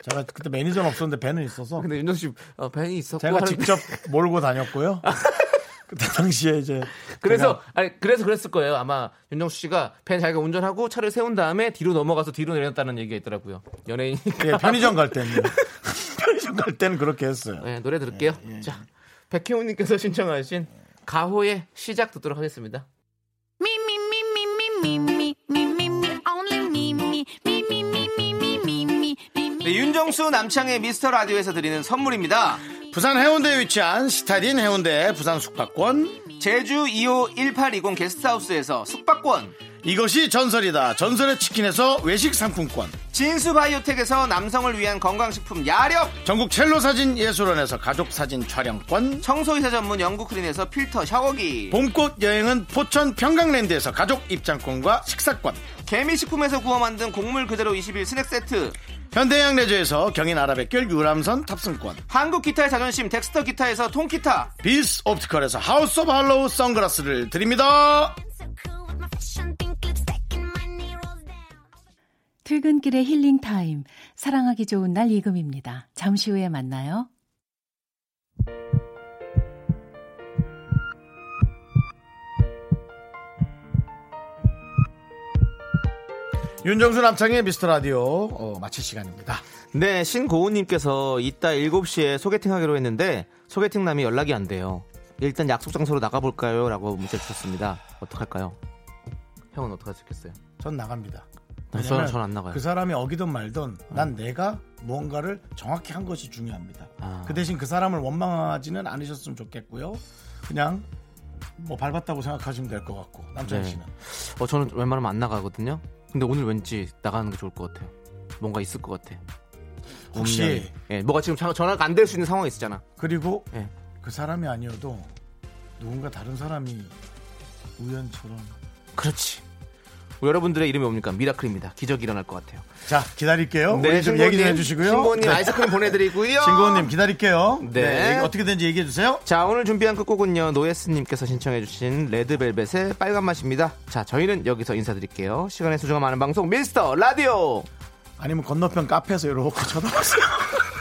제가 그때 매니저는 없었는데 벤은 있어서
근데 윤정 씨 어, 벤이 있었고
제가
하는데-
직접 몰고 다녔고요. <laughs> 그때 당시에 이제
그래서 아니 그래서 그랬을 거예요. 아마 윤정수 씨가 벤 자기가 운전하고 차를 세운 다음에 뒤로 넘어가서 뒤로 내렸다는 얘기가 있더라고요. 연예인이니까.
예, 편의점 갈 때는 <laughs> 편의점 갈 때는 그렇게 했어요.
네, 노래 들을게요.
예, 예.
자, 백혜훈님께서 신청하신 가호의 시작 듣도록 하겠습니다.
Me,
네, 윤정수 남창의 미스터 라디오에서 드리는 선물입니다.
부산 해운대에 위치한 시타딘 해운대 부산 숙박권
제주 2호 1820 게스트하우스에서 숙박권,
이것이 전설이다. 전설의 치킨에서 외식 상품권.
진수 바이오텍에서 남성을 위한 건강식품 야력,
전국 첼로 사진 예술원에서 가족 사진 촬영권.
청소이사 전문 영국 크린에서 필터 샤워기,
봄꽃 여행은 포천 평강랜드에서 가족 입장권과 식사권.
개미식품에서 구워 만든 곡물 그대로 21 스낵 세트,
현대해양레저에서 경인 아라뱃길 유람선 탑승권.
한국 기타의 자존심 덱스터 기타에서 통기타,
비스 옵티컬에서 하우스 오브 할로우 선글라스를 드립니다.
퇴근길의 힐링 타임. 사랑하기 좋은 날 이금입니다. 잠시 후에 만나요.
윤정수 남창의 미스터 라디오 어, 마칠 시간입니다.
네, 신고은님께서 이따 7시에 소개팅 하기로 했는데 소개팅남이 연락이 안 돼요. 일단 약속 장소로 나가볼까요? 라고 문자 주셨습니다. 어떡할까요? 형은 어떡하셨겠어요?
전 나갑니다.
저는,
왜냐면
저는 안 나가요.
그 사람이 어기든 말든 난 내가 무언가를 정확히 한 것이 중요합니다.
아.
그 대신 그 사람을 원망하지는 않으셨으면 좋겠고요. 그냥 뭐 밟았다고 생각하시면 될 것 같고 남창희
네.
씨는
어, 저는 웬만하면 안 나가거든요. 근데 오늘 왠지 나가는 게 좋을 것 같아요. 뭔가 있을 것 같아.
혹시-
운명이. 예, 뭐가 지금 전- 전화가 안 될 수 있는 상황이 있잖아.
그리고
예.
그 사람이 아니어도 누군가 다른 사람이 우연처럼
그렇지. 우리 여러분들의 이름이 뭡니까? 미라클입니다. 기적이 일어날 것 같아요.
자 기다릴게요.
네,
우리 좀 얘기 좀 해주시고요.
신고님
네.
아이스크림 보내드리고요. <laughs>
신고님 기다릴게요.
네.
네. 어떻게 되는지 얘기해 주세요.
자 오늘 준비한 끝곡은요 노예스님께서 신청해주신 레드벨벳의 빨간 맛입니다 자 저희는 여기서 인사드릴게요 시간의 소중함 많은 방송 미스터 라디오
아니면 건너편 카페에서 이렇게 쳐다보세요.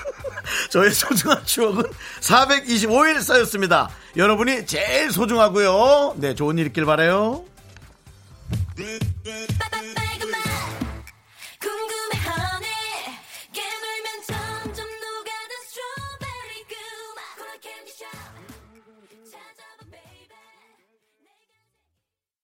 <laughs> 저의 소중한 추억은 425일 쌓였습니다. 여러분이 제일 소중하고요. 네, 좋은 일 있길 바래요.
Red, red, red, red.